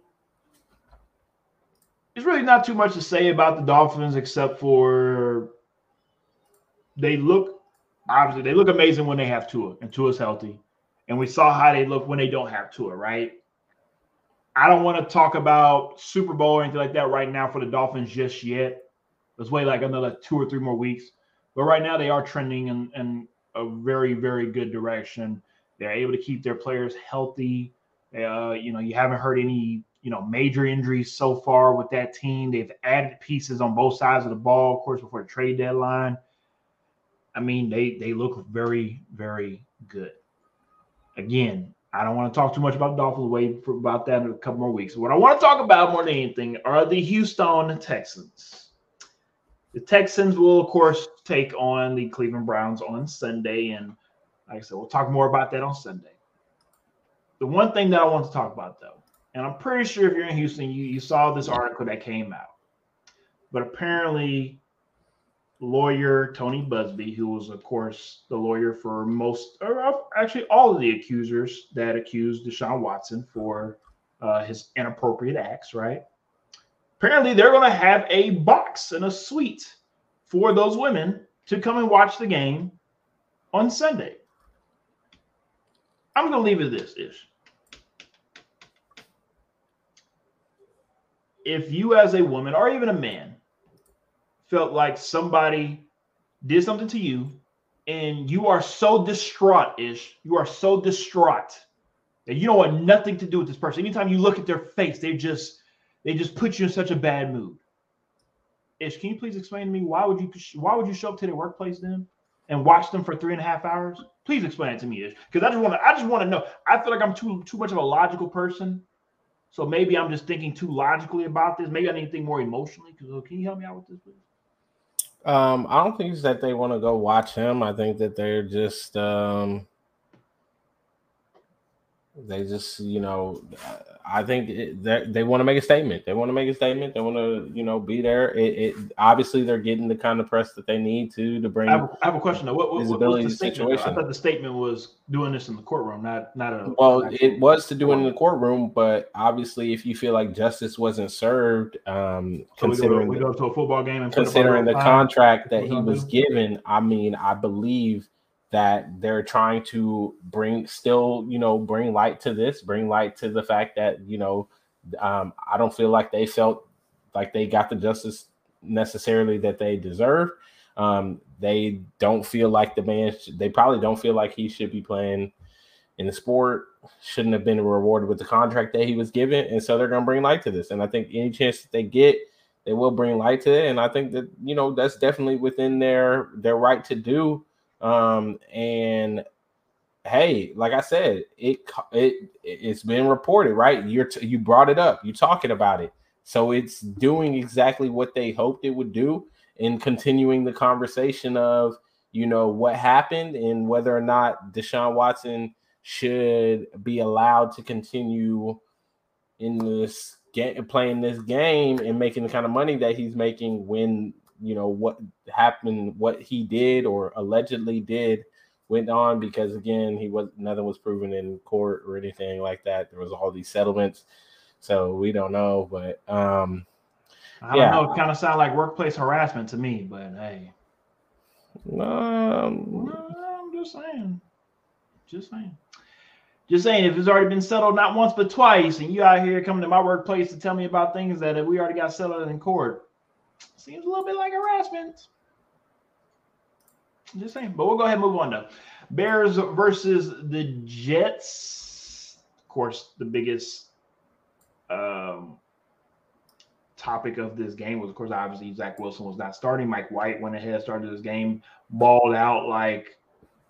there's really not too much to say about the Dolphins except for they look obviously they look amazing when they have Tua and Tua's healthy and we saw how they look when they don't have Tua, right? I don't want to talk about Super Bowl or anything like that right now for the Dolphins just yet. Let's wait like another two or three more weeks. But right now they are trending in, in a very, very good direction. They're able to keep their players healthy. Uh, you know, you haven't heard any, you know, major injuries so far with that team. They've added pieces on both sides of the ball, of course, before the trade deadline. I mean, they they look very, very good again, I don't want to talk too much about the Dolphins. Wait for about that in a couple more weeks. What I want to talk about more than anything are the Houston Texans. The Texans will, of course, take on the Cleveland Browns on Sunday, and like I said, we'll talk more about that on Sunday. The one thing that I want to talk about, though, and I'm pretty sure if you're in Houston, you, you saw this article that came out, but apparently lawyer Tony Buzbee, who was, of course, the lawyer for most, or actually all of the accusers that accused Deshaun Watson for uh, his inappropriate acts, right? Apparently, they're going to have a box and a suite for those women to come and watch the game on Sunday. I'm going to leave it this ish. If you, as a woman or even a man, felt like somebody did something to you and you are so distraught ish you are so distraught that you don't want nothing to do with this person. Anytime you look at their face they just they just put you in such a bad mood. Ish can you please explain to me why would you why would you show up to their workplace then and watch them for three and a half hours? Please explain it to me ish because i just want to i just want to know. I feel like i'm too too much of a logical person so maybe i'm just thinking too logically about this. Maybe i need to think more emotionally. Uh, can you help me out with this please? Um, I don't think it's that they want to go watch him. I think that they're just um They just, you know, I think it, they want to make a statement. They want to make a statement. They want to, you know, be there. It, it, obviously they're getting the kind of press that they need to to bring. I have, I have a question though. What, what, what's the situation? I thought the statement was doing this in the courtroom, not not a. Well, it was to do it in the courtroom, but obviously, if you feel like justice wasn't served, um, so considering we go, to, we go to a football game and considering the contract that he was given, I mean, I believe that they're trying to bring still you know bring light to this bring light to the fact that you know um, i don't feel like they felt like they got the justice necessarily that they deserve. Um, they don't feel like the man they probably don't feel like he should be playing in the sport shouldn't have been rewarded with the contract that he was given and so they're going to bring light to this. And i think any chance that they get they will bring light to it and i think that you know that's definitely within their their right to do um, and hey, like I said, it it it's been reported, right? You're t- you brought it up, you're talking about it, so it's doing exactly what they hoped it would do in continuing the conversation of you know what happened and whether or not Deshaun Watson should be allowed to continue in this game playing this game and making the kind of money that he's making when you know what happened, what he did or allegedly did went on because again he was nothing was proven in court or anything like that. There was all these settlements, so we don't know. But um, I don't know. It kind of sound like workplace harassment to me, but hey. Um, I'm just saying. Just saying. Just saying, if it's already been settled not once but twice, and you out here coming to my workplace to tell me about things that we already got settled in court, Seems a little bit like harassment. Just saying. But we'll go ahead and move on though. Bears versus the Jets. Of course, the biggest um, topic of this game was, of course, obviously Zach Wilson was not starting. Mike White went ahead, started this game, balled out like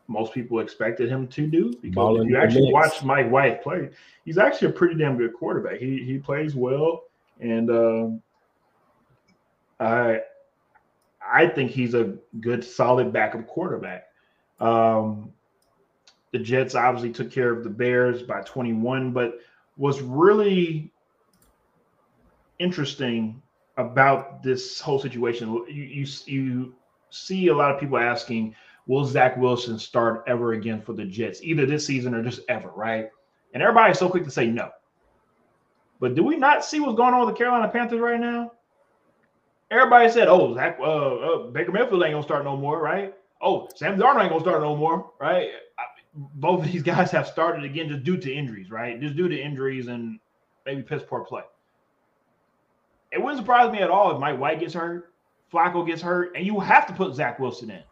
most people expected him to do. Because if you actually watch Mike White play, he's actually a pretty damn good quarterback. He he plays well, and um, I I think he's a good, solid backup quarterback. Um, the Jets obviously took care of the Bears by 21, but what's really interesting about this whole situation, you, you, you see a lot of people asking, will Zach Wilson start ever again for the Jets, either this season or just ever, right? And everybody's so quick to say no. But do we not see what's going on with the Carolina Panthers right now? Everybody said, "Oh, Zach, uh, uh, Baker Mayfield ain't gonna start no more, right? Oh, Sam Darnold ain't gonna start no more, right?" I, both of these *laughs* guys have started again just due to injuries, right? Just due to injuries and maybe piss poor play. It wouldn't surprise me at all if Mike White gets hurt, Flacco gets hurt, and you have to put Zach Wilson in.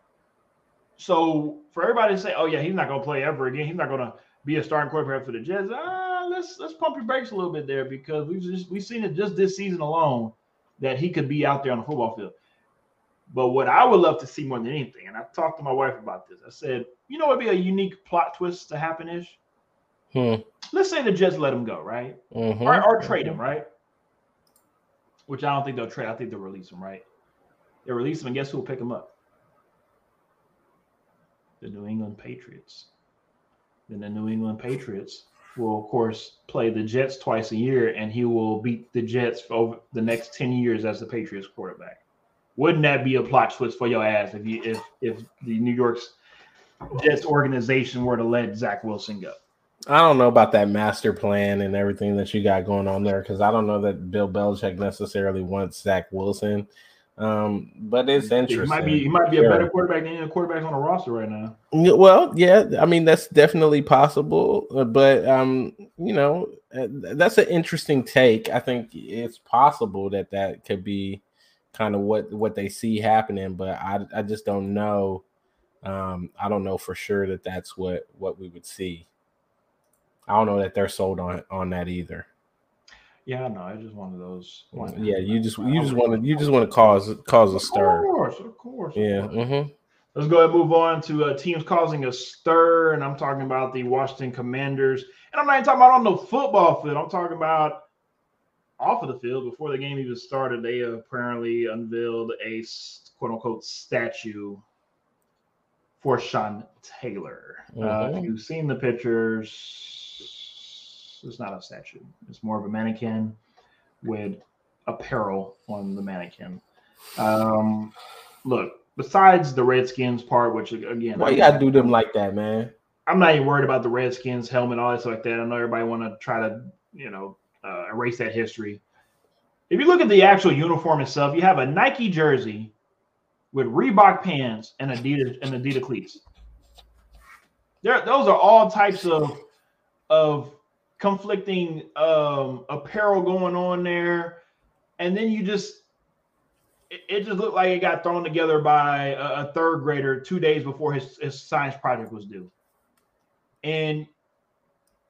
So for everybody to say, "Oh yeah, he's not gonna play ever again," he's not gonna be a starting quarterback for the Jets. Uh, let's let's pump your brakes a little bit there because we've just we've seen it just this season alone that he could be out there on the football field. But what I would love to see more than anything, and I talked to my wife about this, I said, you know, it'd be a unique plot twist to happen ish. Hmm. Let's say the Jets let him go, right? Mm-hmm. Or, or, trade mm-hmm. him, right? Which I don't think they'll trade. I think they'll release him, right? They release him, and guess who will pick him up? The New England Patriots. Then the New England Patriots will, of course, play the Jets twice a year, and he will beat the Jets over the next 10 years as the Patriots quarterback. Wouldn't that be a plot twist for your ass if you if if the New York's Jets organization were to let Zach Wilson go? I don't know about that master plan and everything that you got going on there because I don't know that Bill Belichick necessarily wants Zach Wilson. Um, but it's interesting. He might be he might be sure. a better quarterback than the quarterbacks on the roster right now. Well, yeah, I mean that's definitely possible, uh, but um, you know, uh, that's an interesting take. I think it's possible that that could be kind of what what they see happening, but I I just don't know. Um, I don't know for sure that that's what what we would see. I don't know that they're sold on on that either. Yeah, no, it's just one of those. One yeah, you just you just want to you just want to cause cause a stir. Of course, of course. Yeah. Mm-hmm. Let's go ahead and move on to uh, teams causing a stir, and I'm talking about the Washington Commanders. And I'm not even talking about on the football field. I'm talking about off of the field before the game even started. They apparently unveiled a quote unquote statue for Sean Taylor. Mm-hmm. Uh, if mm-hmm. you've seen the pictures, It's not a statue. It's more of a mannequin with apparel on the mannequin. Um, look, besides the Redskins part, which again, why you gotta do them like that, man? I'm not even worried about the Redskins helmet, all that stuff like that. I know everybody want to try to, you know, uh, erase that history. If you look at the actual uniform itself, you have a Nike jersey with Reebok pants and Adidas and Adidas cleats. There, those are all types of of conflicting um, apparel going on there, and then you just it, it, just looked like it got thrown together by a, a third grader two days before his, his science project was due. And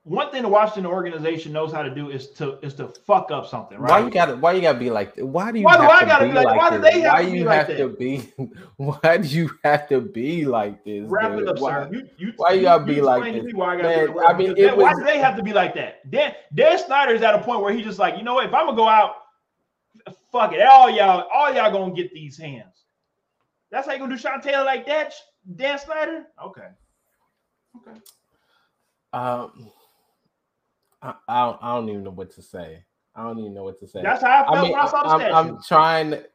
one thing the Washington organization knows how to do is to is to fuck up something, right? Why you gotta why you gotta be like why do you why do I gotta be like, like why do they have why to be you like have that? to be *laughs* why do you have to be like this? Wrap dude? it up, why, sir. You, you, why you gotta be like this? me Why I, gotta Man, be I mean, because it why was- do they have to be like that? Dan Dan Snyder's at a point where he's just like, you know what? If I'm gonna go out, fuck it, all y'all, all y'all gonna get these hands. That's how you gonna do Sean Taylor like that, Dan Snyder? Okay, okay. Um, I, I don't I don't even know what to say. I don't even know what to say. That's how I felt I mean, when I saw the I'm, statue. I'm trying. to-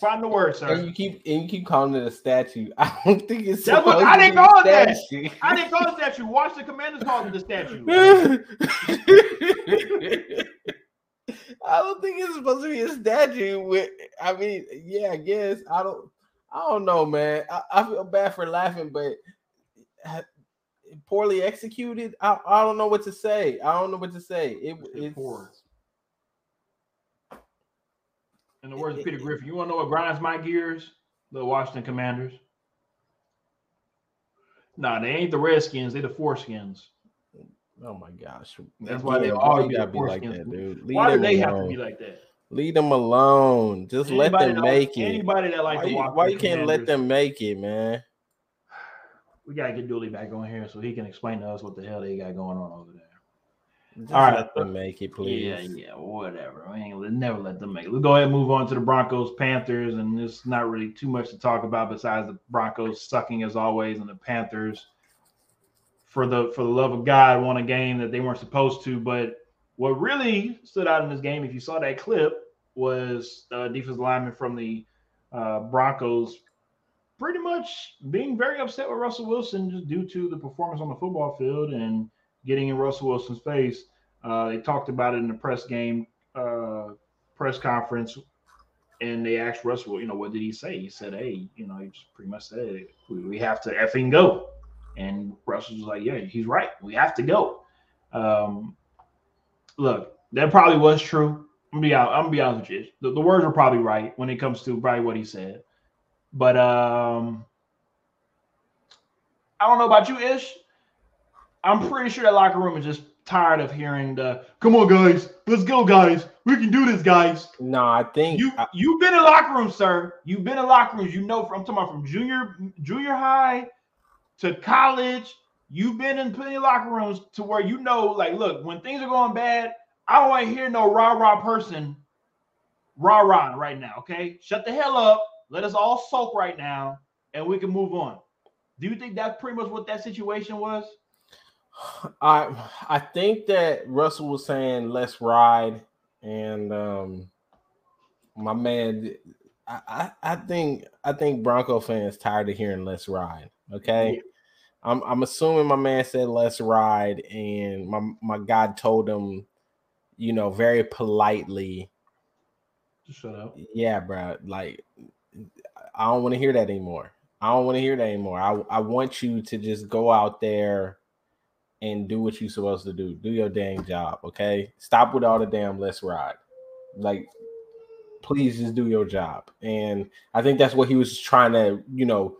Find the word, sir. And you keep and you keep calling it a statue. *laughs* I don't think it's. What- supposed I didn't a call it that. statue. I didn't call it statue. Watch the commanders call it the statue. *laughs* I don't think it's supposed to be a statue. With, I mean, yeah, I guess I don't. I don't know, man. I, I feel bad for laughing, but poorly executed. I, I don't know what to say. I don't know what to say. It, it's Poor. In the words of Peter Griffin, you want to know what grinds my gears? The Washington Commanders. Nah, they ain't the Redskins. They the Foreskins. Oh my gosh. That's why they always be gotta be like that, dude. Leave Why do they have to alone. be like that? Leave them alone. Just let them make it. Anybody that like Why you, why you can't let them make it, man? We gotta get Dooley back on here so he can explain to us what the hell they got going on over there. Just All right. let them make it, please. Yeah, yeah, whatever. We ain't never let them make it. We'll go ahead and move on to the Broncos Panthers, and there's not really too much to talk about besides the Broncos sucking as always, and the Panthers for the for the love of God won a game that they weren't supposed to. But what really stood out in this game, if you saw that clip, was uh, defensive lineman from the uh, Broncos pretty much being very upset with Russell Wilson just due to the performance on the football field and getting in Russell Wilson's face. Uh, they talked about it in the press game, uh, press conference, and they asked Russell, you know, what did he say? He said, hey, you know, he just pretty much said, we, have to effing go. And Russell was like, yeah, he's right. We have to go. Um, look, that probably was true. I'm gonna be out. I'm gonna be honest with you. The, the words were probably right when it comes to probably what he said. But um, I don't know about you, Ish. I'm pretty sure that locker room is just tired of hearing the "Come on, guys, let's go, guys. We can do this, guys." No, I think You I- you've been in locker rooms, sir. You've been in locker rooms. You know, from I'm talking about from junior junior high to college. You've been in plenty of locker rooms to where you know, like, look, when things are going bad, I don't want to hear no rah rah person rah rah right now. Okay, shut the hell up. Let us all sulk right now, and we can move on. Do you think that's pretty much what that situation was? *sighs* I I think that Russell was saying let's ride, and um, my man, I, I I think I think Bronco fans tired of hearing let's ride. Okay, I'm I'm assuming my man said let's ride, and my my God told him, you know, very politely, shut up. yeah, bro, like I don't want to hear that anymore. I don't want to hear that anymore. I I want you to just go out there and do what you're supposed to do. Do your dang job, okay? Stop with all the damn let's ride. Like, please just do your job. And I think that's what he was trying to, you know,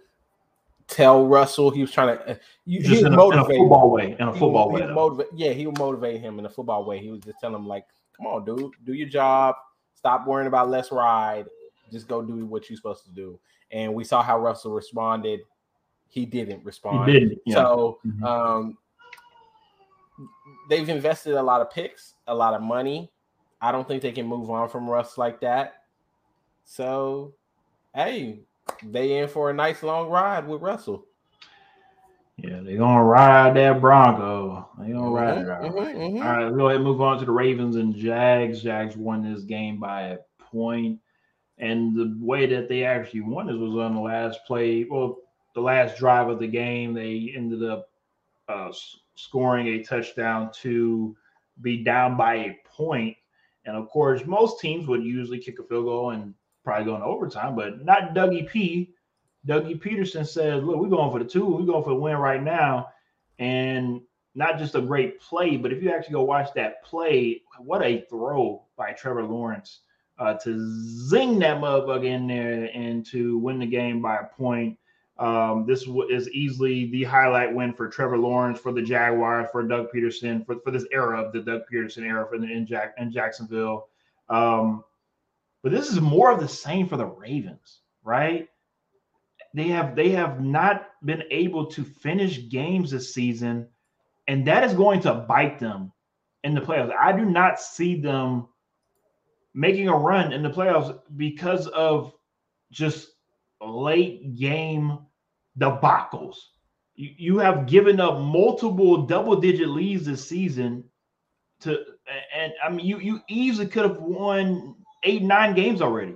tell Russell. He was trying to, uh, you, Just he in a, in a motivate football way. In a football would- way. he motivate, yeah, he would motivate him in a football way. He was just telling him like, "Come on, dude, do your job. Stop worrying about let's ride. Just go do what you're supposed to do." And we saw how Russell responded. He didn't respond. He didn't. Yeah. So Mhm. um, they've invested a lot of picks, a lot of money. I don't think they can move on from Russ like that. So, hey, they in for a nice long ride with Russell. Yeah, they're gonna ride that Bronco. They're gonna ride it. Mm-hmm, mm-hmm. All right, let's go ahead and move on to the Ravens and Jags. Jags won this game by a point, and the way that they actually won this was on the last play. Well, the last drive of the game, they ended up uh, scoring a touchdown to be down by a point. And of course, most teams would usually kick a field goal and probably go into overtime, but not Dougie P. Dougie Pederson says, "Look, we're going for the two. We're going for the win right now." And not just a great play, but if you actually go watch that play, what a throw by Trevor Lawrence uh, to zing that motherfucker in there and to win the game by a point. Um, this is easily the highlight win for Trevor Lawrence, for the Jaguars, for Doug Pederson, for, for this era of the Doug Pederson era for the in, Jack, in Jacksonville. Um, but this is more of the same for the Ravens, right? They have they have not been able to finish games this season, and that is going to bite them in the playoffs. I do not see them making a run in the playoffs because of just late game debacles. You, you have given up multiple double digit leads this season to and I mean you you easily could have won eight nine games already.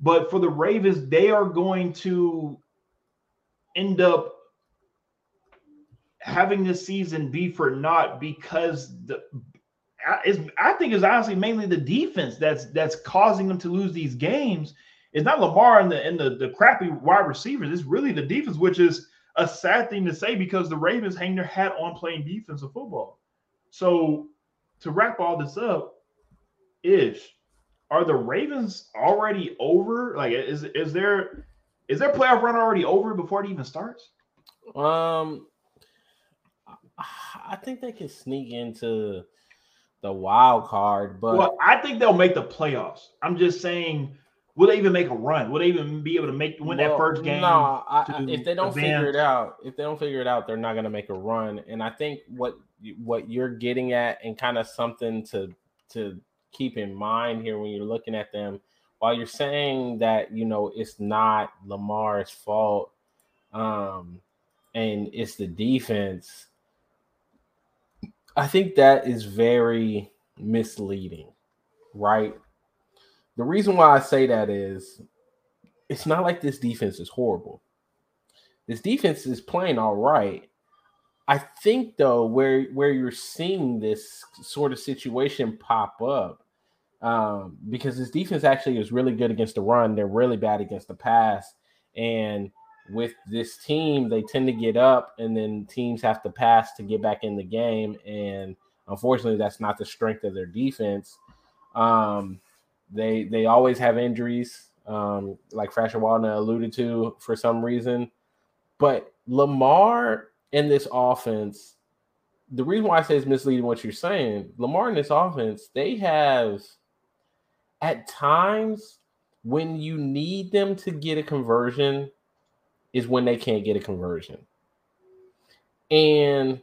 But for the Ravens, they are going to end up having this season be for naught because the I think it's honestly mainly the defense that's that's causing them to lose these games. It's not Lamar and the and the, the crappy wide receivers. It's really the defense, which is a sad thing to say because the Ravens hang their hat on playing defensive football. So to wrap all this up, ish, are the Ravens already over? Like, is is there is their playoff run already over before it even starts? Um, I think they can sneak into the wild card, but well, I think they'll make the playoffs. I'm just saying, will they even make a run? Will they even be able to make win well, that first game? No, I, if they don't advance? figure it out, if they don't figure it out, they're not going to make a run. And I think what what you're getting at, and kind of something to to keep in mind here when you're looking at them, while you're saying that you know it's not Lamar's fault, um, and it's the defense I think that is very misleading, right? The reason why I say that is it's not like this defense is horrible. This defense is playing all right. I think though, where where you're seeing this sort of situation pop up, um, because this defense actually is really good against the run, they're really bad against the pass, and with this team, they tend to get up and then teams have to pass to get back in the game. And unfortunately, that's not the strength of their defense. Um, they they always have injuries, um, like Frasher Waldner alluded to for some reason. But Lamar in this offense, the reason why I say it's misleading what you're saying, Lamar in this offense, they have at times when you need them to get a conversion is when they can't get a conversion. And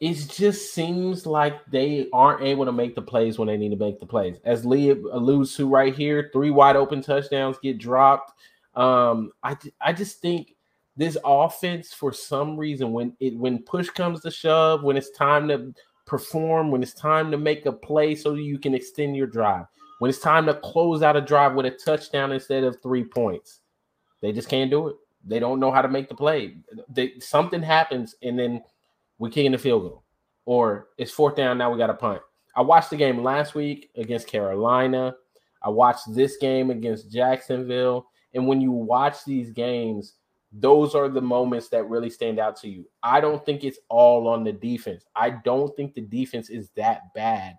it just seems like they aren't able to make the plays when they need to make the plays. As Lee alludes to right here, three wide open touchdowns get dropped. Um, I I just think this offense, for some reason, when it when push comes to shove, when it's time to perform, when it's time to make a play so you can extend your drive, when it's time to close out a drive with a touchdown instead of three points, they just can't do it. They don't know how to make the play. They, something happens and then we kick in the field goal, or it's fourth down. Now we got a punt. I watched the game last week against Carolina. I watched this game against Jacksonville. And when you watch these games, those are the moments that really stand out to you. I don't think it's all on the defense. I don't think the defense is that bad.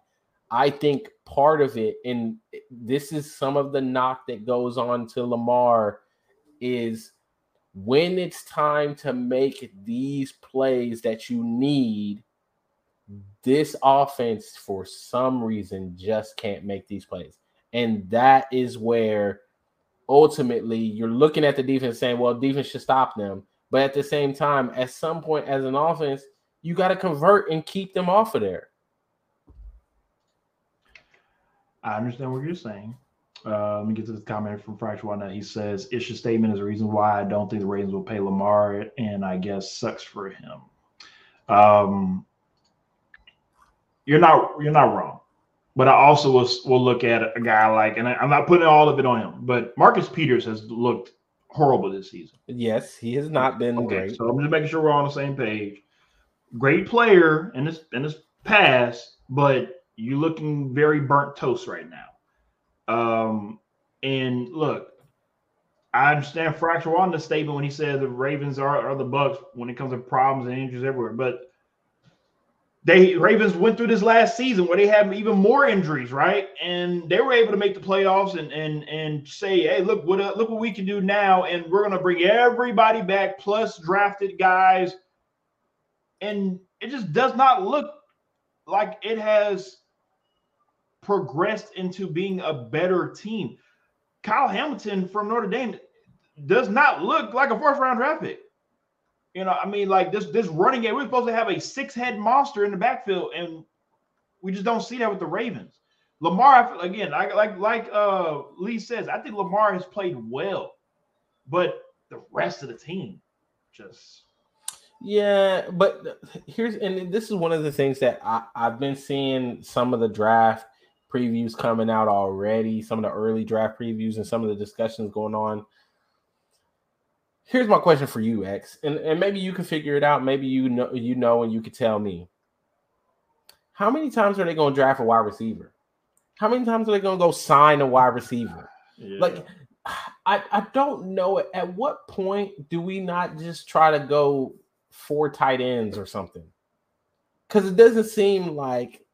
I think part of it, and this is some of the knock that goes on to Lamar, is when it's time to make these plays that you need, this offense for some reason just can't make these plays. And that is where ultimately you're looking at the defense saying, well, defense should stop them. But at the same time, at some point as an offense, you got to convert and keep them off of there. I understand what you're saying. Uh, let me get to the comment from Fracture Whatnot. He says, Ish's statement is a reason why I don't think the Ravens will pay Lamar, and I guess sucks for him. Um, you're not you're not wrong. But I also will, will look at a guy like, and I, I'm not putting all of it on him, but Marcus Peters has looked horrible this season. Yes, he has not been okay, great. So I'm just making sure we're on the same page. Great player in this in his past, but you're looking very burnt toast right now. Um, and look, I understand Fracture on the statement when he said the Ravens are, are the Bucks when it comes to problems and injuries everywhere, but they Ravens went through this last season where they had even more injuries, right? And they were able to make the playoffs and and and say, hey, look what uh, look what we can do now, and we're gonna bring everybody back plus drafted guys, and it just does not look like it has progressed into being a better team. Kyle Hamilton from Notre Dame does not look like a fourth round draft pick. You know, I mean, like this this running game, we're supposed to have a six head monster in the backfield, and we just don't see that with the Ravens. Lamar, again, like like like uh Lee says, I think Lamar has played well, but the rest of the team just yeah. But here's and this is one of the things that I, I've been seeing some of the draft previews coming out already, some of the early draft previews, and some of the discussions going on here's my question for you, X, and, and maybe you can figure it out. Maybe you know you know and you could tell me. How many times are they going to draft a wide receiver? How many times are they going to go sign a wide receiver? Yeah. Like, I, I don't know. At what point do we not just try to go four tight ends or something? Because it doesn't seem like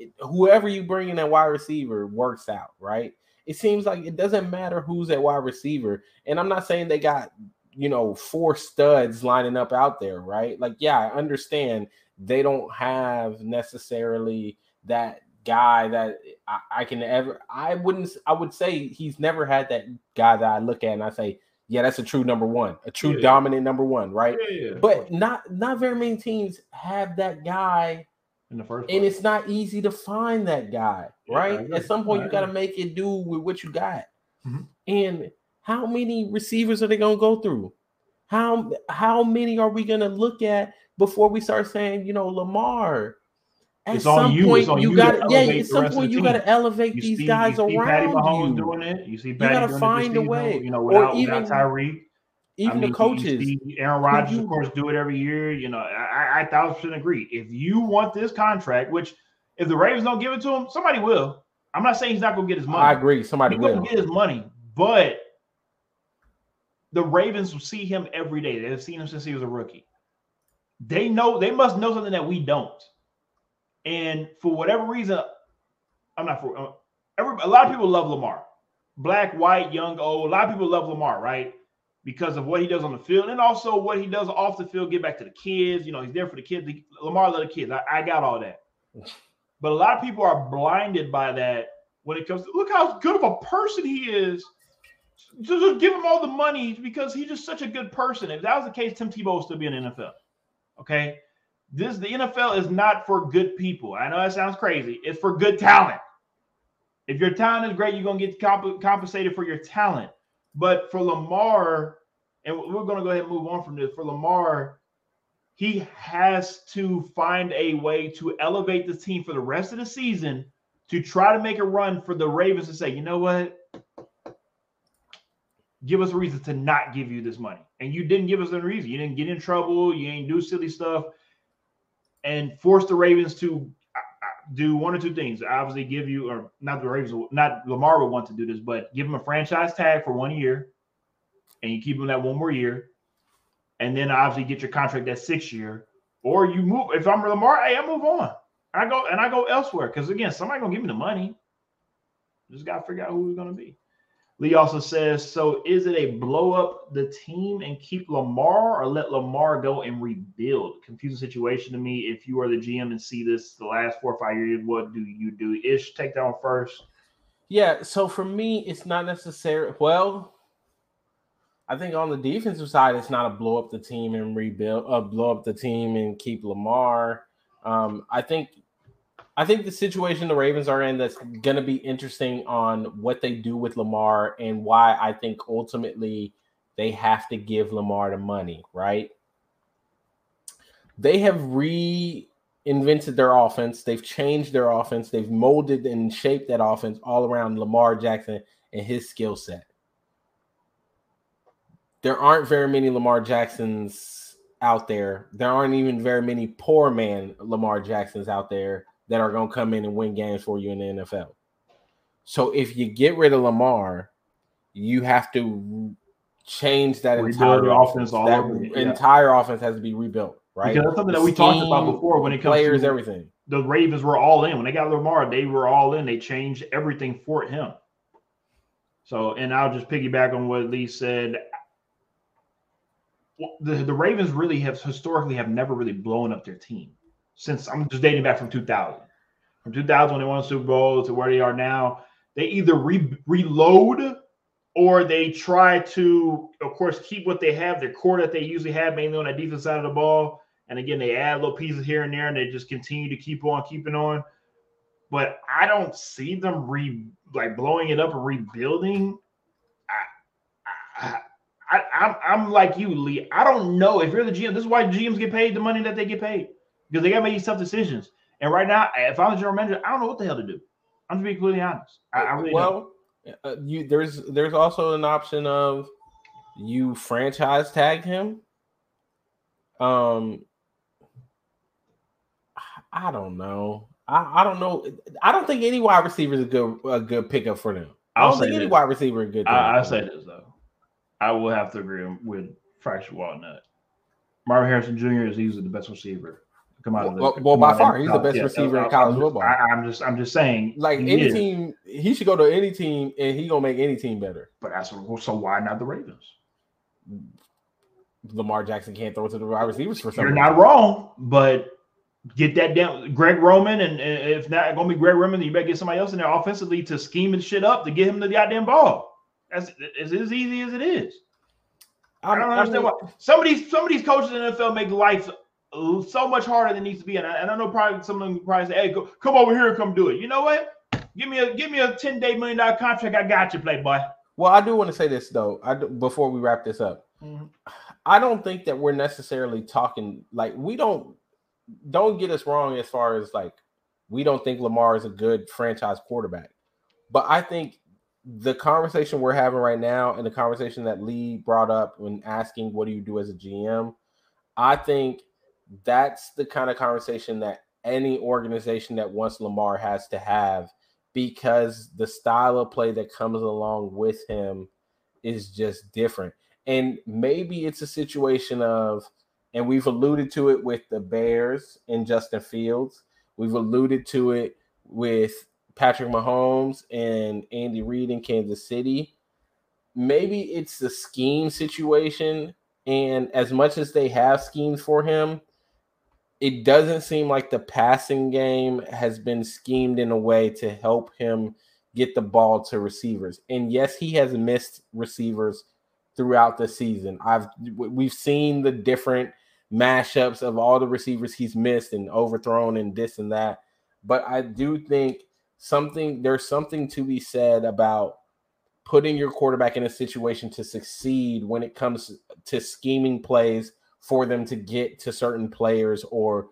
it, whoever you bring in that wide receiver works out, right? It seems like it doesn't matter who's at wide receiver. And I'm not saying they got you know, four studs lining up out there, right? Like, yeah, I understand they don't have necessarily that guy that I, I, can ever I wouldn't I would say he's never had that guy that I look at and I say, yeah, that's a true number one, a true yeah, dominant number one, right? Yeah, but not not very many teams have that guy in the first place. and it's not easy to find that guy, right? At some point, you got to make it do with what you got, mm-hmm. and how many receivers are they going to go through? How how many are we going to look at before we start saying, you know, Lamar? At it's some you. point, you, you got yeah. At some point, you got to elevate you these see, guys you see around Patty Mahomes you. doing it. You see, Patty you got to find a way. You know, without, or even without Tyreek, even I mean, the coaches. Aaron Rodgers, of course, do it every year. You know, I, I, thousand percent agree. If you want this contract, which if the Ravens don't give it to him, somebody will. I'm not saying he's not going to get his money. I agree. Somebody he's will get his money, but the Ravens will see him every day. They've seen him since he was a rookie. They know they must know something that we don't. And for whatever reason, I'm not for uh, every a lot of people love Lamar. Black, white, young, old. A lot of people love Lamar, right? Because of what he does on the field and also what he does off the field, get back to the kids. You know, he's there for the kids. Lamar love the kids. I, I got all that. *laughs* But a lot of people are blinded by that when it comes to look how good of a person he is just give him all the money because he's just such a good person. If that was the case, Tim Tebow would still be in the NFL. Okay. This the NFL is not for good people. I know that sounds crazy. It's for good talent. If your talent is great, you're gonna get comp- compensated for your talent. But for Lamar, and we're gonna go ahead and move on from this. For Lamar, he has to find a way to elevate the team for the rest of the season to try to make a run for the Ravens to say, you know what, give us a reason to not give you this money. And you didn't give us a reason. You didn't get in trouble. You ain't do silly stuff and force the Ravens to do one or two things. Obviously, give you, or not the Ravens, not Lamar would want to do this, but give him a franchise tag for one year and you keep him that one more year. And then obviously get your contract that six year. Or you move. If I'm Lamar, hey, I move on. I go and I go elsewhere. Because again, somebody gonna give me the money. Just gotta figure out who we're gonna be. Lee also says, so is it a blow up the team and keep Lamar or let Lamar go and rebuild? Confusing situation to me. If you are the GM and see this the last four or five years, what do you do? Ish, take that first. Yeah, so for me, it's not necessary. Well, I think on the defensive side, it's not a blow up the team and rebuild, uh, blow up the team and keep Lamar. Um, I think I think the situation the Ravens are in that's going to be interesting on what they do with Lamar and why I think ultimately they have to give Lamar the money, right? They have reinvented their offense. They've changed their offense. They've molded and shaped that offense all around Lamar Jackson and his skill set. There aren't very many Lamar Jacksons out there. There aren't even very many poor man Lamar Jacksons out there that are going to come in and win games for you in the NFL. So if you get rid of Lamar, you have to change that Rebuild entire offense. All that over, yeah. entire offense has to be rebuilt, right? Because that's something that we Scheme, talked about before when it comes players, to everything. The Ravens were all in when they got Lamar. They were all in. They changed everything for him. So, and I'll just piggyback on what Lee said. The, the Ravens really have historically have never really blown up their team since I'm just dating back from 2000. From 2000 when they won the Super Bowl to where they are now, they either re- reload or they try to, of course, keep what they have, their core that they usually have, mainly on the defense side of the ball. And again, they add little pieces here and there, and they just continue to keep on keeping on. But I don't see them re like blowing it up and rebuilding. I, I, I, I'm, I'm like you, Lee. I don't know if you're the GM. This is why GMs get paid the money that they get paid because they got to make these tough decisions. And right now, if I'm the general manager, I don't know what the hell to do. I'm just being completely honest. I, I really well, uh, you there's there's also an option of you franchise tag him. Um, I don't know. I, I don't know. I don't think any wide receiver is a good a good pickup for them. I don't think any wide receiver is good. I, I say this though. I will have to agree with Fracture Walnut. Marvin Harrison Jr. is easily the best receiver come out of the well, well by far he's the best yeah, receiver in college I'm football. I, am just I'm just saying like any is. team he should go to any team and he gonna make any team better. But that's what, so why not the Ravens? Lamar Jackson can't throw it to the wide receivers for some. You're not wrong, but get that down. Greg Roman, and, and if not going to be Greg Roman, then you better get somebody else in there offensively to scheme and shit up to get him the goddamn ball. That's it's as easy as it is. I don't understand I mean, why some of these some of these coaches in the NFL make life so much harder than needs to be. And I, and I know probably some of them probably say, "Hey, go, come over here and come do it." You know what? Give me a give me a ten day million dollar contract. I got you, playboy. Well, I do want to say this though. I do, before we wrap this up, mm-hmm. I don't think that we're necessarily talking like we don't. Don't get us wrong as far as like we don't think Lamar is a good franchise quarterback, but I think the conversation we're having right now and the conversation that Lee brought up when asking what do you do as a GM, I think that's the kind of conversation that any organization that wants Lamar has to have because the style of play that comes along with him is just different. And maybe it's a situation of, and we've alluded to it with the Bears and Justin Fields. We've alluded to it with Patrick Mahomes and Andy Reid in Kansas City. Maybe it's the scheme situation. And as much as they have schemes for him, it doesn't seem like the passing game has been schemed in a way to help him get the ball to receivers. And yes, he has missed receivers throughout the season. I've we've seen the different mashups of all the receivers he's missed and overthrown and this and that. But I do think something there's something to be said about putting your quarterback in a situation to succeed when it comes to scheming plays for them to get to certain players or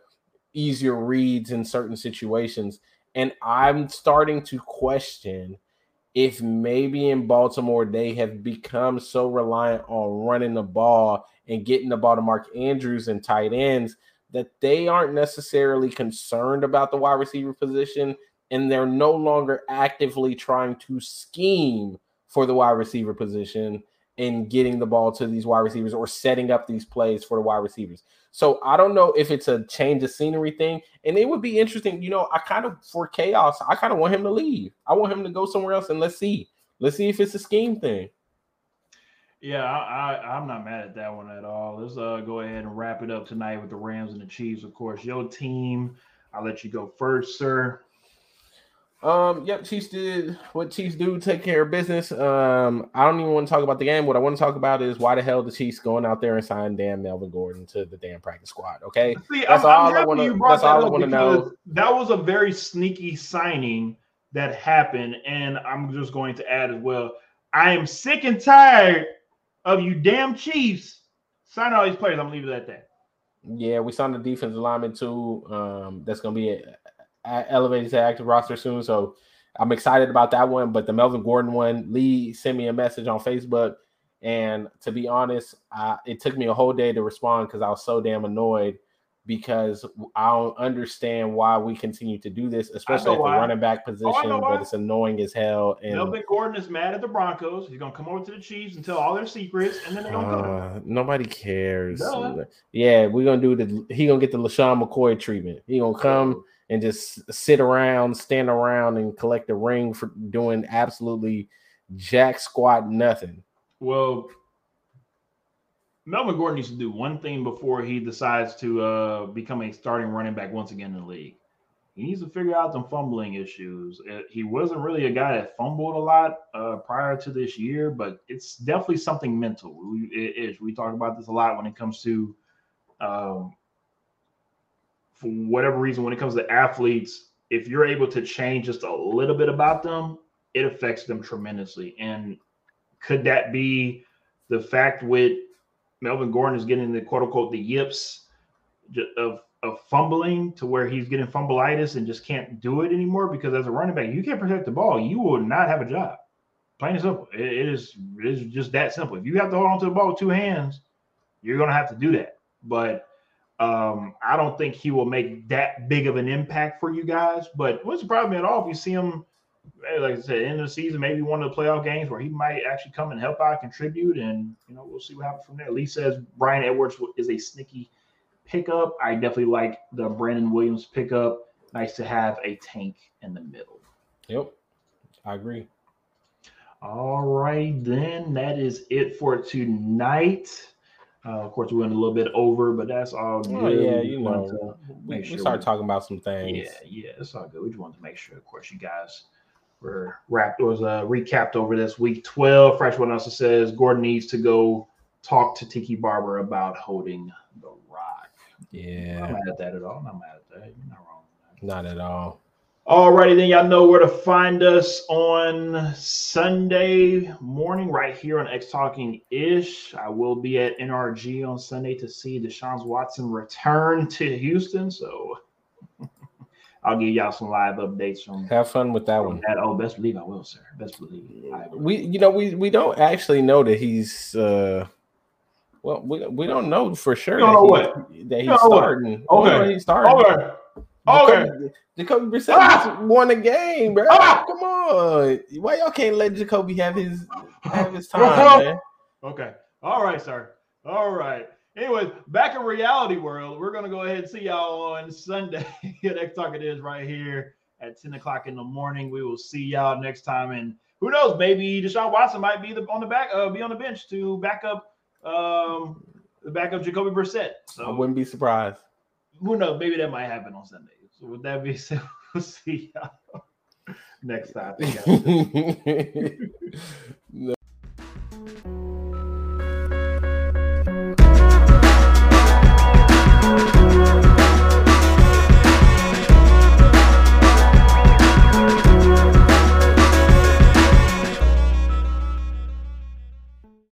easier reads in certain situations. And I'm starting to question if maybe in Baltimore they have become so reliant on running the ball and getting the ball to Mark Andrews and tight ends that they aren't necessarily concerned about the wide receiver position and they're no longer actively trying to scheme for the wide receiver position in getting the ball to these wide receivers or setting up these plays for the wide receivers. So I don't know if it's a change of scenery thing. And it would be interesting, you know, I kind of for chaos, I kind of want him to leave. I want him to go somewhere else and let's see. Let's see if it's a scheme thing. Yeah, I, I, am not mad at that one at all. Let's uh, go ahead and wrap it up tonight with the Rams and the Chiefs. Of course, your team. I'll let you go first, sir. Um, yep, Chiefs did what Chiefs do, take care of business. Um, I don't even want to talk about the game. What I want to talk about is why the hell the Chiefs going out there and signing damn Melvin Gordon to the damn practice squad. Okay, See, that's I'm, all I'm i want to. That's all I want to know. That was a very sneaky signing that happened, and I'm just going to add as well. I am sick and tired of you damn Chiefs signing all these players. I'm leaving it at that. Yeah, we signed a defensive lineman too. Um, that's going to be a elevated to active roster soon. So I'm excited about that one. But the Melvin Gordon one, Lee sent me a message on Facebook. And to be honest, I, it took me a whole day to respond because I was so damn annoyed because I don't understand why we continue to do this, especially at the why. running back Oh, position. why. but it's annoying as hell. And Melvin Gordon is mad at the Broncos. He's gonna come over to the Chiefs and tell all their secrets, and then they're gonna go. uh, nobody cares. Duh. Yeah, we're gonna do the. He gonna get the LeSean McCoy treatment. He gonna come and just sit around, stand around, and collect a ring for doing absolutely jack squat nothing. Well, Melvin Gordon needs to do one thing before he decides to uh, become a starting running back once again in the league. He needs to figure out some fumbling issues. Uh, he wasn't really a guy that fumbled a lot uh, prior to this year, but it's definitely something mental. We. We talk about this a lot when it comes to, um, for whatever reason, when it comes to athletes. If you're able to change just a little bit about them, it affects them tremendously. And could that be the fact with Melvin Gordon is getting the quote unquote the yips of of fumbling to where he's getting fumbleitis and just can't do it anymore? Because as a running back you can't protect the ball. You will not have a job. Plain and simple. It, it is it is just that simple. If you have to hold on to the ball with two hands you're going to have to do that. But um, I don't think he will make that big of an impact for you guys but what's the problem at all if you see him eh, like I said, end of the season, maybe one of the playoff games where he might actually come and help out, contribute, and you know we'll see what happens from there. Lee says Brian Edwards is a sneaky pickup. I definitely like the Brandon Williams pickup. Nice to have a tank in the middle. Yep, I agree. All right, then that is it for tonight. Uh, of course, we went a little bit over, but that's all good. Oh, yeah, We you know, to We, make we sure started talking about some things. Yeah, yeah, it's all good. We just wanted to make sure, of course, you guys were wrapped was uh, recapped over this week 12. Fresh one also says Gordon needs to go talk to Tiki Barber about holding the rock. I'm Yeah, not mad at that at all. I'm not mad at that. You're not wrong. not at all. Alrighty, then y'all know where to find us on Sunday morning, right here on X Talking Ish. I will be at NRG on Sunday to see Deshaun Watson return to Houston. So *laughs* I'll give y'all some live updates from Have fun with that one. that. Oh, best believe I will, sir. Best believe. We, you know, we we don't actually know that he's. uh Well, we, we don't know for sure You don't that, know he- that he's know what? starting. We Okay. know he's starting. Okay. Okay. Jacoby, Brissett Ah! won a game, bro. Ah! Come on, why y'all can't let Jacoby have his have his time, *laughs* man? Okay. All right, sir. All right. Anyway, back in reality world, we're gonna go ahead and see y'all on Sunday. *laughs* next talk it is right here at 10 o'clock in the morning. We will see y'all next time. And who knows, maybe Deshaun Watson might be the on the back uh be on the bench to back up um the backup Jacoby Brissett. So I wouldn't be surprised. who knows? Maybe that might happen on Sunday. So with that said, *laughs* we'll see y'all *laughs* next time. *laughs* No.